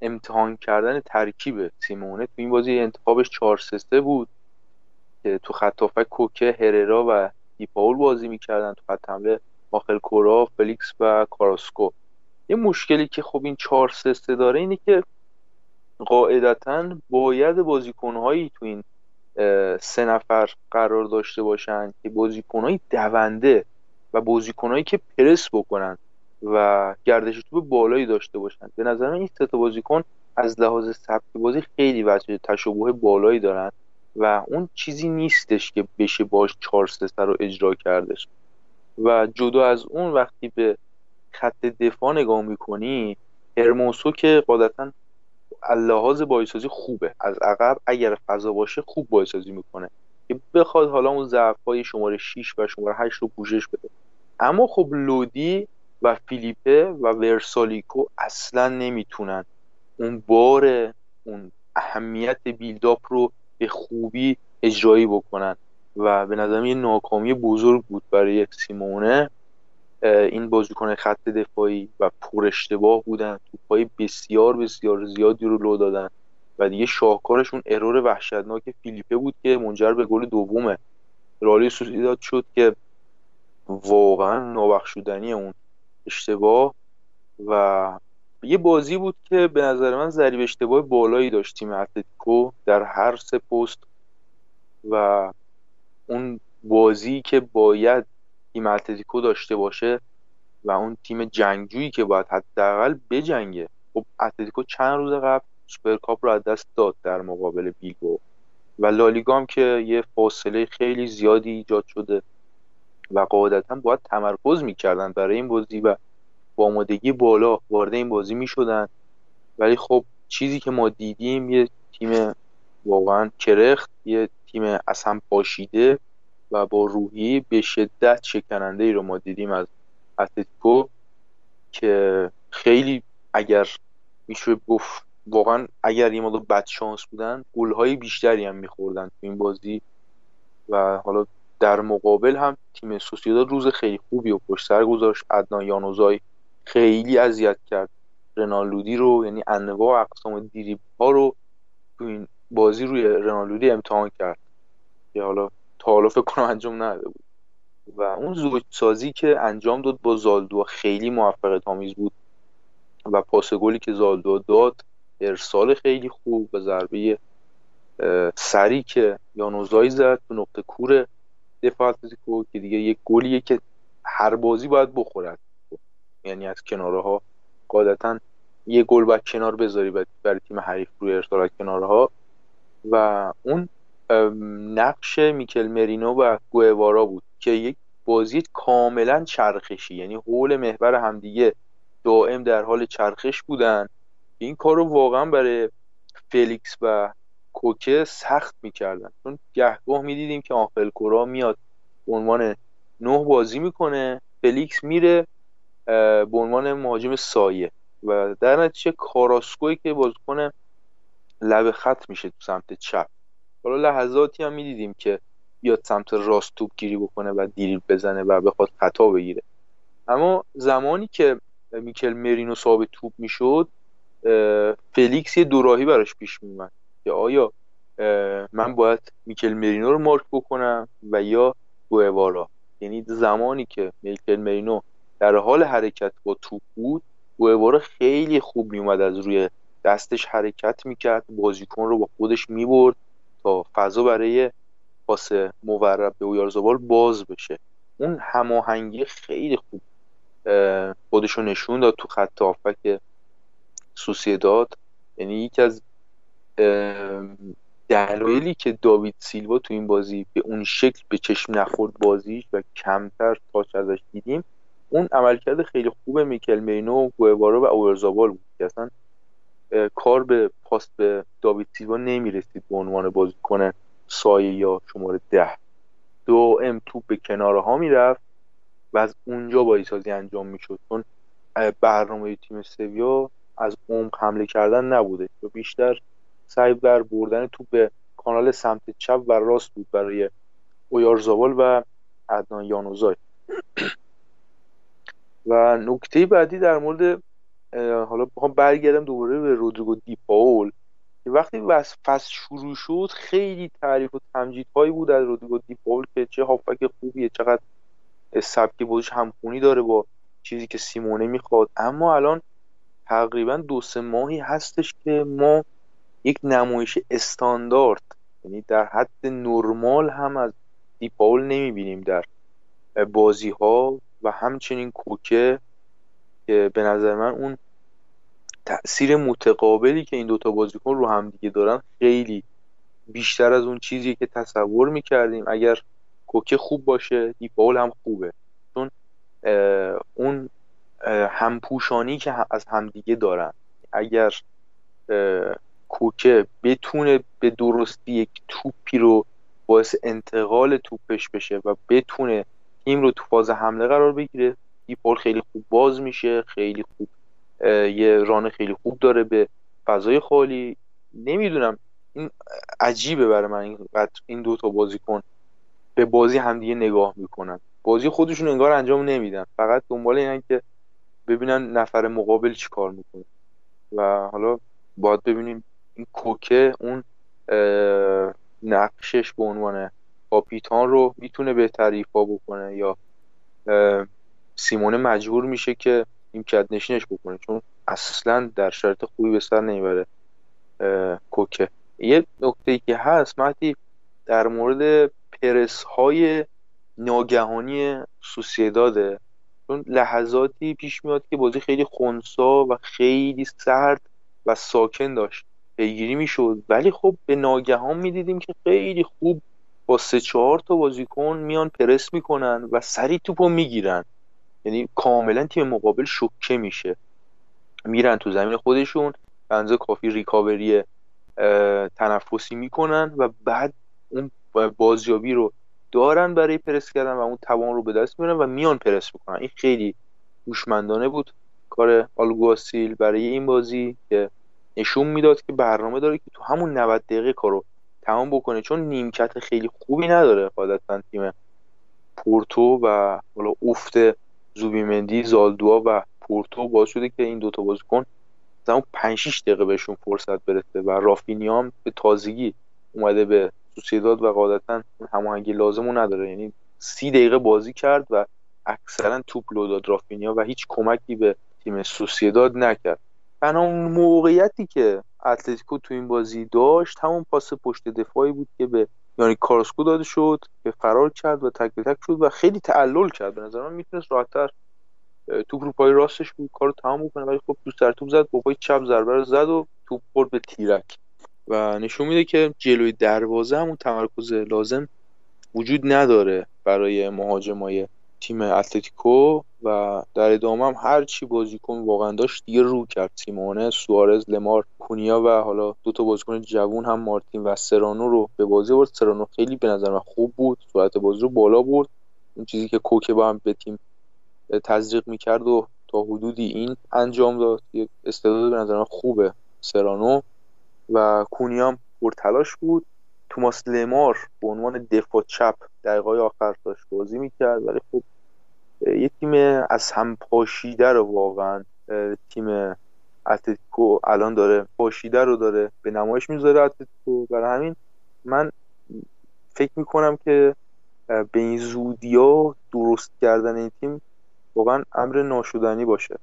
امتحان کردن ترکیب سیمونه تو این بازی انتخابش 4 3 3 بود که تو خط کوکه هررا و دیپاول بازی می‌کردن تو خط حمله ماخل کورا فلیکس و کاراسکو. یه مشکلی که خب این 4 3 3 داره اینه که قاعدتا باید بازیکنهایی تو این سه نفر قرار داشته باشن که بازیکنهای دونده و بازیکنهایی که پرس بکنن و گردش توپ بالایی داشته باشن. به نظر من این سه بازیکن از لحاظ سبک بازی خیلی وجه تشابه بالایی دارن. و اون چیزی نیستش که بشه باش 4 3 رو اجرا کردش. و جدا از اون وقتی به خط دفاع نگاه می‌کنی هرموسو که قاعدتا لحاظ بازیسازی خوبه. از عقب اگر فضا باشه خوب بازیسازی می‌کنه. که بخواد حالا اون ضعف های شماره 6 و شماره 8 رو پوشش بده. اما خب لودی و فیلیپه و ورسالیکو اصلا نمی‌تونن اون بار اون اهمیت بیلداپ رو به خوبی اجرایی بکنن. و به نظرم یه ناکامی بزرگ بود برای سیمونه. این بازیکن خط دفاعی و پر اشتباه بودن. توپای بسیار بسیار زیادی رو لو دادن. و دیگه شاهکارشون ارور وحشتناک فیلیپه بود که منجر به گل دوم رالی سوسیداد شد که واقعا نابخشودنی اون اشتباه و یه بازی بود که به نظر من ضریب اشتباه بالایی داشت تیم اتلتیکو در هر سه پست و اون بازی که باید تیم اتلتیکو داشته باشه و اون تیم جنگجویی که باید حداقل بجنگه خب اتلتیکو چند روز قبل سوپرکاپ رو از دست داد در مقابل بیلبو و لالیگا هم که یه فاصله خیلی زیادی ایجاد شده و قاعدتا باید تمرکز می‌کردن برای این بازی و با آمادگی بالا وارد این بازی می‌شدن. ولی خب چیزی که ما دیدیم یه تیم واقعا کرخت یه تیم هم پاشیده و با روحی به شدت شکننده ای رو ما دیدیم از اتلتیکو که خیلی اگر میشه گفت واقعا اگر یه مقدار بد شانس بودن گل‌های بیشتری هم میخوردن تو این بازی و حالا در مقابل هم تیم سوسیداد روز خیلی خوبی و پشت سر گذاشت. عدنان یانوزای خیلی اذیت کرد. رنالودی رو یعنی انواع اقسام دیریب ها رو تو این بازی روی رنالودی امتحان کرد. که حالا تا حالا فکر کنم انجام نداده بود. و اون زوج سازی که انجام داد با زالدو خیلی موفقیت آمیز بود. و پاس گلی که زالدو داد ارسال خیلی خوب و ضربه سری که یانوزایی زد تو نقطه کور دفاع که دیگه یک گلیه که هر بازی باید بخورد. یعنی از کناره ها قاعدتا یه گل باید کنار بذاری برای تیم حریف روی ارسال از کناره ها و اون نقش میکل مرینو و گوهوارا بود که یک بازی کاملا چرخشی یعنی حول محور همدیگه دائم در حال چرخش بودن. این کار رو واقعا برای فلیکس و کوکه سخت می‌کردن. چون گهگاه می‌دیدیم که آنخل کوره‌آ میاد عنوان نه بازی می‌کنه. فلیکس میره به عنوان مهاجم سایه. و در نتیجه کاراسکوی که بازیکن لب خط میشه تو سمت چپ. حالا لحظاتی هم می‌دیدیم که بیاد سمت راست توپ گیری بکنه و دریبل بزنه و بخواد خطا بگیره. اما زمانی که میکل مرینو صاحب توپ می‌شد فلیکس یه دوراهی براش پیش میومد که آیا من باید میکل مرینو رو مارک بکنم و یا گوهوارا یعنی زمانی که میکل مرینو در حال حرکت با توپ بود گوهوارا خیلی خوب میومد از روی دستش حرکت می‌کرد بازیکن رو با خودش می‌برد تا فضا برای پاس مورب به اویارزابال باز بشه. اون هماهنگی خیلی خوب اه، خودشو نشون داد تو خط هافبک سوسیداد. یعنی یکی از دلایلی که داوید سیلوا تو این بازی به اون شکل به چشم نخورد بازیش و کمتر تاچ ازش دیدیم اون عملکرد خیلی خوب میکل مینو و گوهوارا و اورزابال بود که اصلا کار به پاس به داوید سیلوا نمی‌رسید به عنوان بازیکن سایه یا شماره ده. دائم توپ به کناره ها می‌رفت و از اونجا بازیسازی انجام می‌شد. چون برنامه تیم سویا از عمق حمله کردن نبوده. و بیشتر سعی بر بردن توپ به کانال سمت چپ و راست بود برای اویارزاوال و عدنان یانوزای. و نکته بعدی در مورد حالا بخوام برگردم دوباره به رودریگو دی پاول. که وقتی فصل شروع شد خیلی تعریف و تمجیدهایی بود از رودریگو دی پاول که چه هافبک خوبیه چقدر سبک بازیش همخونی داره با چیزی که سیمونه می‌خواد. اما الان تقریبا دو سه ماهی هستش که ما یک نمایش استاندارد یعنی در حد نرمال هم از دیپاول نمی‌بینیم در بازی ها و همچنین کوکه که به نظر من اون تأثیر متقابلی که این دوتا بازیکن رو همدیگه دارن خیلی بیشتر از اون چیزی که تصور می‌کردیم. اگر کوکه خوب باشه دیپاول هم خوبه. چون اون همپوشانی که از همدیگه دارن. اگر کوکه بتونه به درستی یک توپی رو باعث انتقال توپش بشه و بتونه تیم رو تو فاز حمله قرار بگیره. دیپال خیلی خوب باز میشه خیلی خوب یه ران خیلی خوب داره به فضای خالی. نمی‌دونم این عجیبه برای من اینقدر این دو تا بازیکن به بازی همدیگه نگاه می‌کنن. بازی خودشون انگار انجام نمیدن. فقط دنبال اینن که ببینن نفر مقابل چی کار می‌کنه. و حالا باید ببینیم این کوکه اون نقشش به عنوان کاپیتان رو می‌تونه بهتر ایفا بکنه یا سیمونه مجبور میشه که نیمکت نشینش بکنه چون اصلا در شرط خوبی به سر نمی‌بره کوکه. یه نکته ای که هست مهدی در مورد پرس های ناگهانی سوسیداده چون لحظاتی پیش میاد که بازی خیلی خونسا و خیلی سرد و ساکن داشت پیگیری می‌شد ولی خب به ناگهان می‌دیدیم که خیلی خوب با سه چهار تا بازیکن میان پرس می‌کنن و سریع توپو می‌گیرن. یعنی کاملا تیم مقابل شوکه میشه. میرن تو زمین خودشون به اندازه کافی ریکاوری تنفسی می‌کنن و بعد اون بازیابی رو دارن برای پرس کردن و اون توان رو به دست میارن و میان پرس می‌کنن. این خیلی هوشمندانه بود. کار آلگواسیل برای این بازی که نشون می‌داد که برنامه داره که تو همون 90 دقیقه کارو تمام بکنه. چون نیمکت خیلی خوبی نداره قاعدتا تیم پورتو و حالا افت زوبیمندی زالدوا و پورتو باعث شده که این دوتا بازیکن مثلا 5 6 دقیقه بهشون فرصت برسه و رافینیا هم به تازگی اومده به سوسیداد و قاعدتا هماهنگی لازم رو نداره. یعنی سی دقیقه بازی کرد و اکثرا توپ لو داد رافینیا و هیچ کمکی به تیم سوسیداد نکرد. تنها موقعیتی که اتلتیکو تو این بازی داشت. همون پاس پشت دفاعی بود که به یعنی کارسکو داده شد که فرار کرد و تک به تک شد و خیلی تعلل کرد. به نظر من می‌تونست راحتتر توپ رو پای راستش بود کارو تمام بکنه. ولی خب تو سر توپ زد با پای چپ ضربه رو زد و توپ برد به تیرک. و نشون میده که جلوی دروازه همون تمرکز لازم وجود نداره برای مهاجمای تیم اتلتیکو و در ادامه هم هر چی بازیکن واقعا داشت دیگه رو کرد. سیمونه سوارز لمار کونیا و حالا دو تا بازیکن جوون هم مارتین و سرانو رو به بازی برد سرانو خیلی به نظر من خوب بود سرعت بازی رو بالا برد. اون چیزی که کوکه با هم به تیم تزریق می‌کرد و تا حدودی این انجام داد. یه استعداد به نظر من خوبه سرانو. و کونیام پرتلاش بود. توماس لمار به عنوان دفاع چپ دقیقه آخر داشت بازی می‌کرد ولی خب یه تیم از هم پاشیده رو واقعا تیم اتلتیکو الان داره پاشیده رو داره به نمایش می‌ذاره اتلتیکو. برای همین من فکر می‌کنم که به این زودی ها درست کردن این تیم واقعا امر ناشدنی باشه.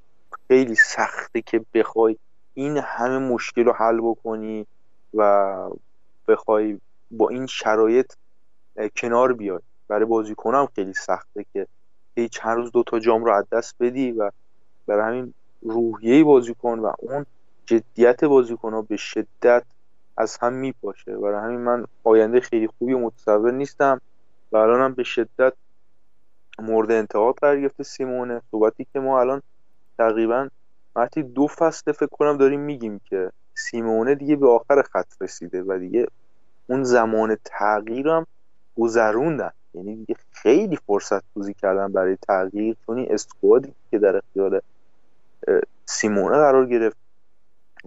خیلی سخته که بخوای این همه مشکل رو حل بکنی و بخوای با این شرایط کنار بیای. برای بازیکن هم خیلی سخته که هی چند روز دوتا جام رو از دست بدی و برای همین روحیه بازیکن و اون جدیت بازیکن ها به شدت از هم میپاشه. برای همین من آینده خیلی خوبی متصور نیستم و الان به شدت مورد انتقاد قرار گرفته سیمونه. صحبتی که ما الان تقریبا وقتی دو فصل فکر کنم داریم میگیم که سیمونه دیگه به آخر خط رسیده و دیگه اون زمان تغییرم گذروندن. یعنی دیگه خیلی فرصت توزی کردن برای تغییر چون این اسکوادی که در اختیار سیمونه قرار گرفت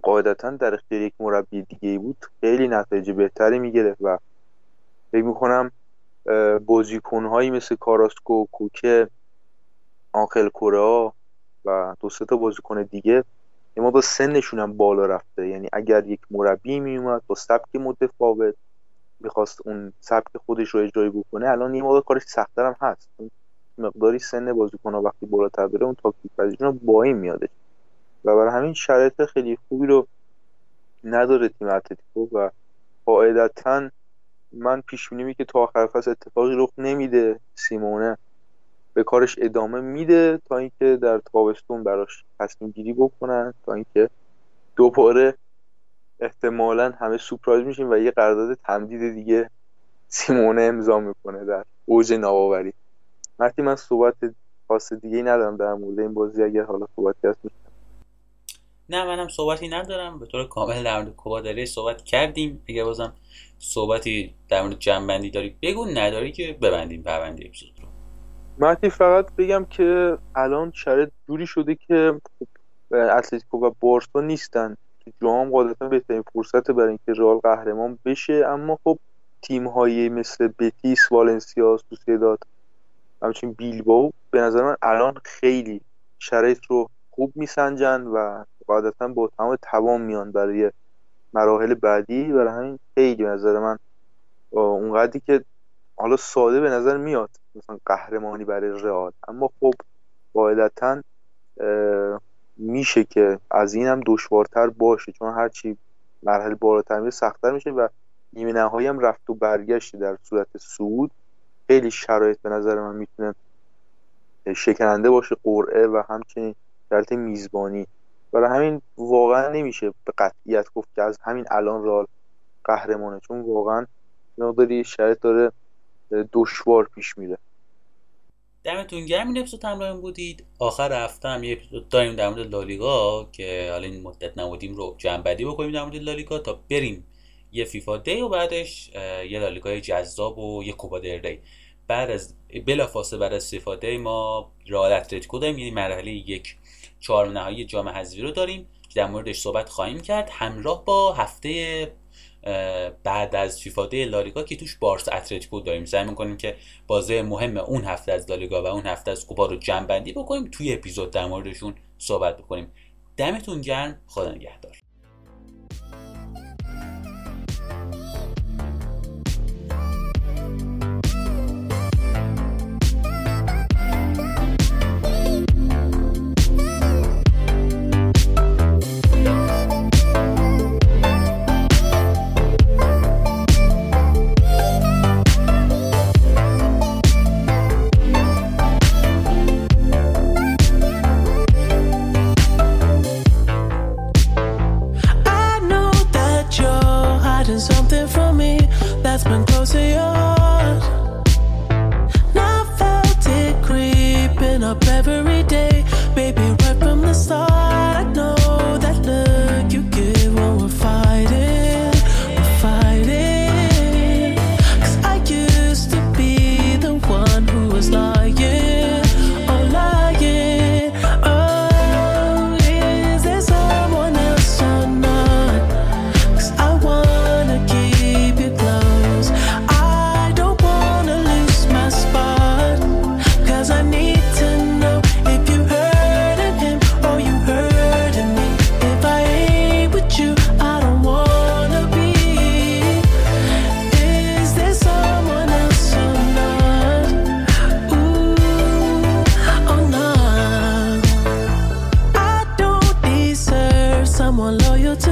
قاعدتا در اختیار یک مربی دیگه بود خیلی نتایج بهتری می‌گرفت و فکر می‌کنم بازیکنهایی مثل کاراسکو کوکه آنخل کورا و دو سه تا بازیکن دیگه یه ما با سنشون هم بالا رفته. یعنی اگر یک مربی میومد با سبک متفاوت می‌خواست اون سبک خودش رو اجرایی بکنه الان یه موقع کارش سختتر هم هست مقداری سن بازیکن ها وقتی بالاتر بره اون تاکتیک پذیری رو با این میادش. و برای همین شرایط خیلی خوبی رو نداره تیم اتلتیکو و قاعدتا من پیش بینی که تا آخر فصل اتفاقی رخ نمیده سیمونه به کارش ادامه میده تا اینکه در تابستون براش تصمیم گیری بکنن تا اینکه دوباره احتمالا همه سورپرایز میشیم و یه قرارداد تمدید دیگه سیمونه امضا می‌کنه در اوج نوآوری. وقتی من صحبت خاص دیگه ندارم در مورد این بازی اگر حالا صحبتی هست میشم نه منم صحبتی ندارم. به طور کامل در مورد کوبادره صحبت کردیم. اگر بازم صحبتی در مورد جنبندی داری بگو. نداری که ببندیم پرونده اپیزود رو. مهدی فقط بگم که الان شرط جوری شده که خب اتلتیکو و بارسا نیستن. جام قاعدتا بهترین فرصت برای اینکه رئال قهرمان بشه. اما خب تیم هایی مثل بتیس والنسیا سوسیداد همچنین بیلباو به نظر من الان خیلی شرایط رو خوب میسنجن و قاعدتا با تمام توان میان برای مراحل بعدی. برای همین خیلی به نظر من اونقدری که حالا ساده به نظر میاد مثلا قهرمانی برای رئال. اما خب قاعدتا میشه که از این هم دشوارتر باشه چون هرچی مرحله بالاتر میره سختتر میشه و نیمه نهایی هم رفت و برگشت در صورت صعود خیلی شرایط به نظر من می‌تونه شکننده باشه قرعه و همچنین شرط میزبانی. برای همین واقعا نمیشه به قطعیت گفت که از همین الان رال قهرمانه چون واقعا مقداری شرایط داره دشوار پیش میره. دمتون گرم این اپیزود همراهمون بودید. آخر هفته هم یه اپیزود داریم در مورد لالیگا که حالا این مدت نبودیم رو جنبندی بکنیم در مورد لالیگا تا بریم یه فیفا دی و بعدش یه لالیگای جذاب و یه کوپا دل ری. بعد از بلافاصله بعد از فیفا دی ما رئال اتلتیکو داریم یعنی مرحله یک چهارم نهایی جام حذفی رو داریم که در موردش صحبت خواهیم کرد. همراه با هفته بعد از فیفا دی لالیگا که توش بارس اتلتیکو داریم. سعی می‌کنیم که بازی مهم اون هفته از لالیگا و اون هفته از کوپا رو جمع بندی بکنیم. توی اپیزود در موردشون صحبت بکنیم. دمتون گرم. خدا نگهدار.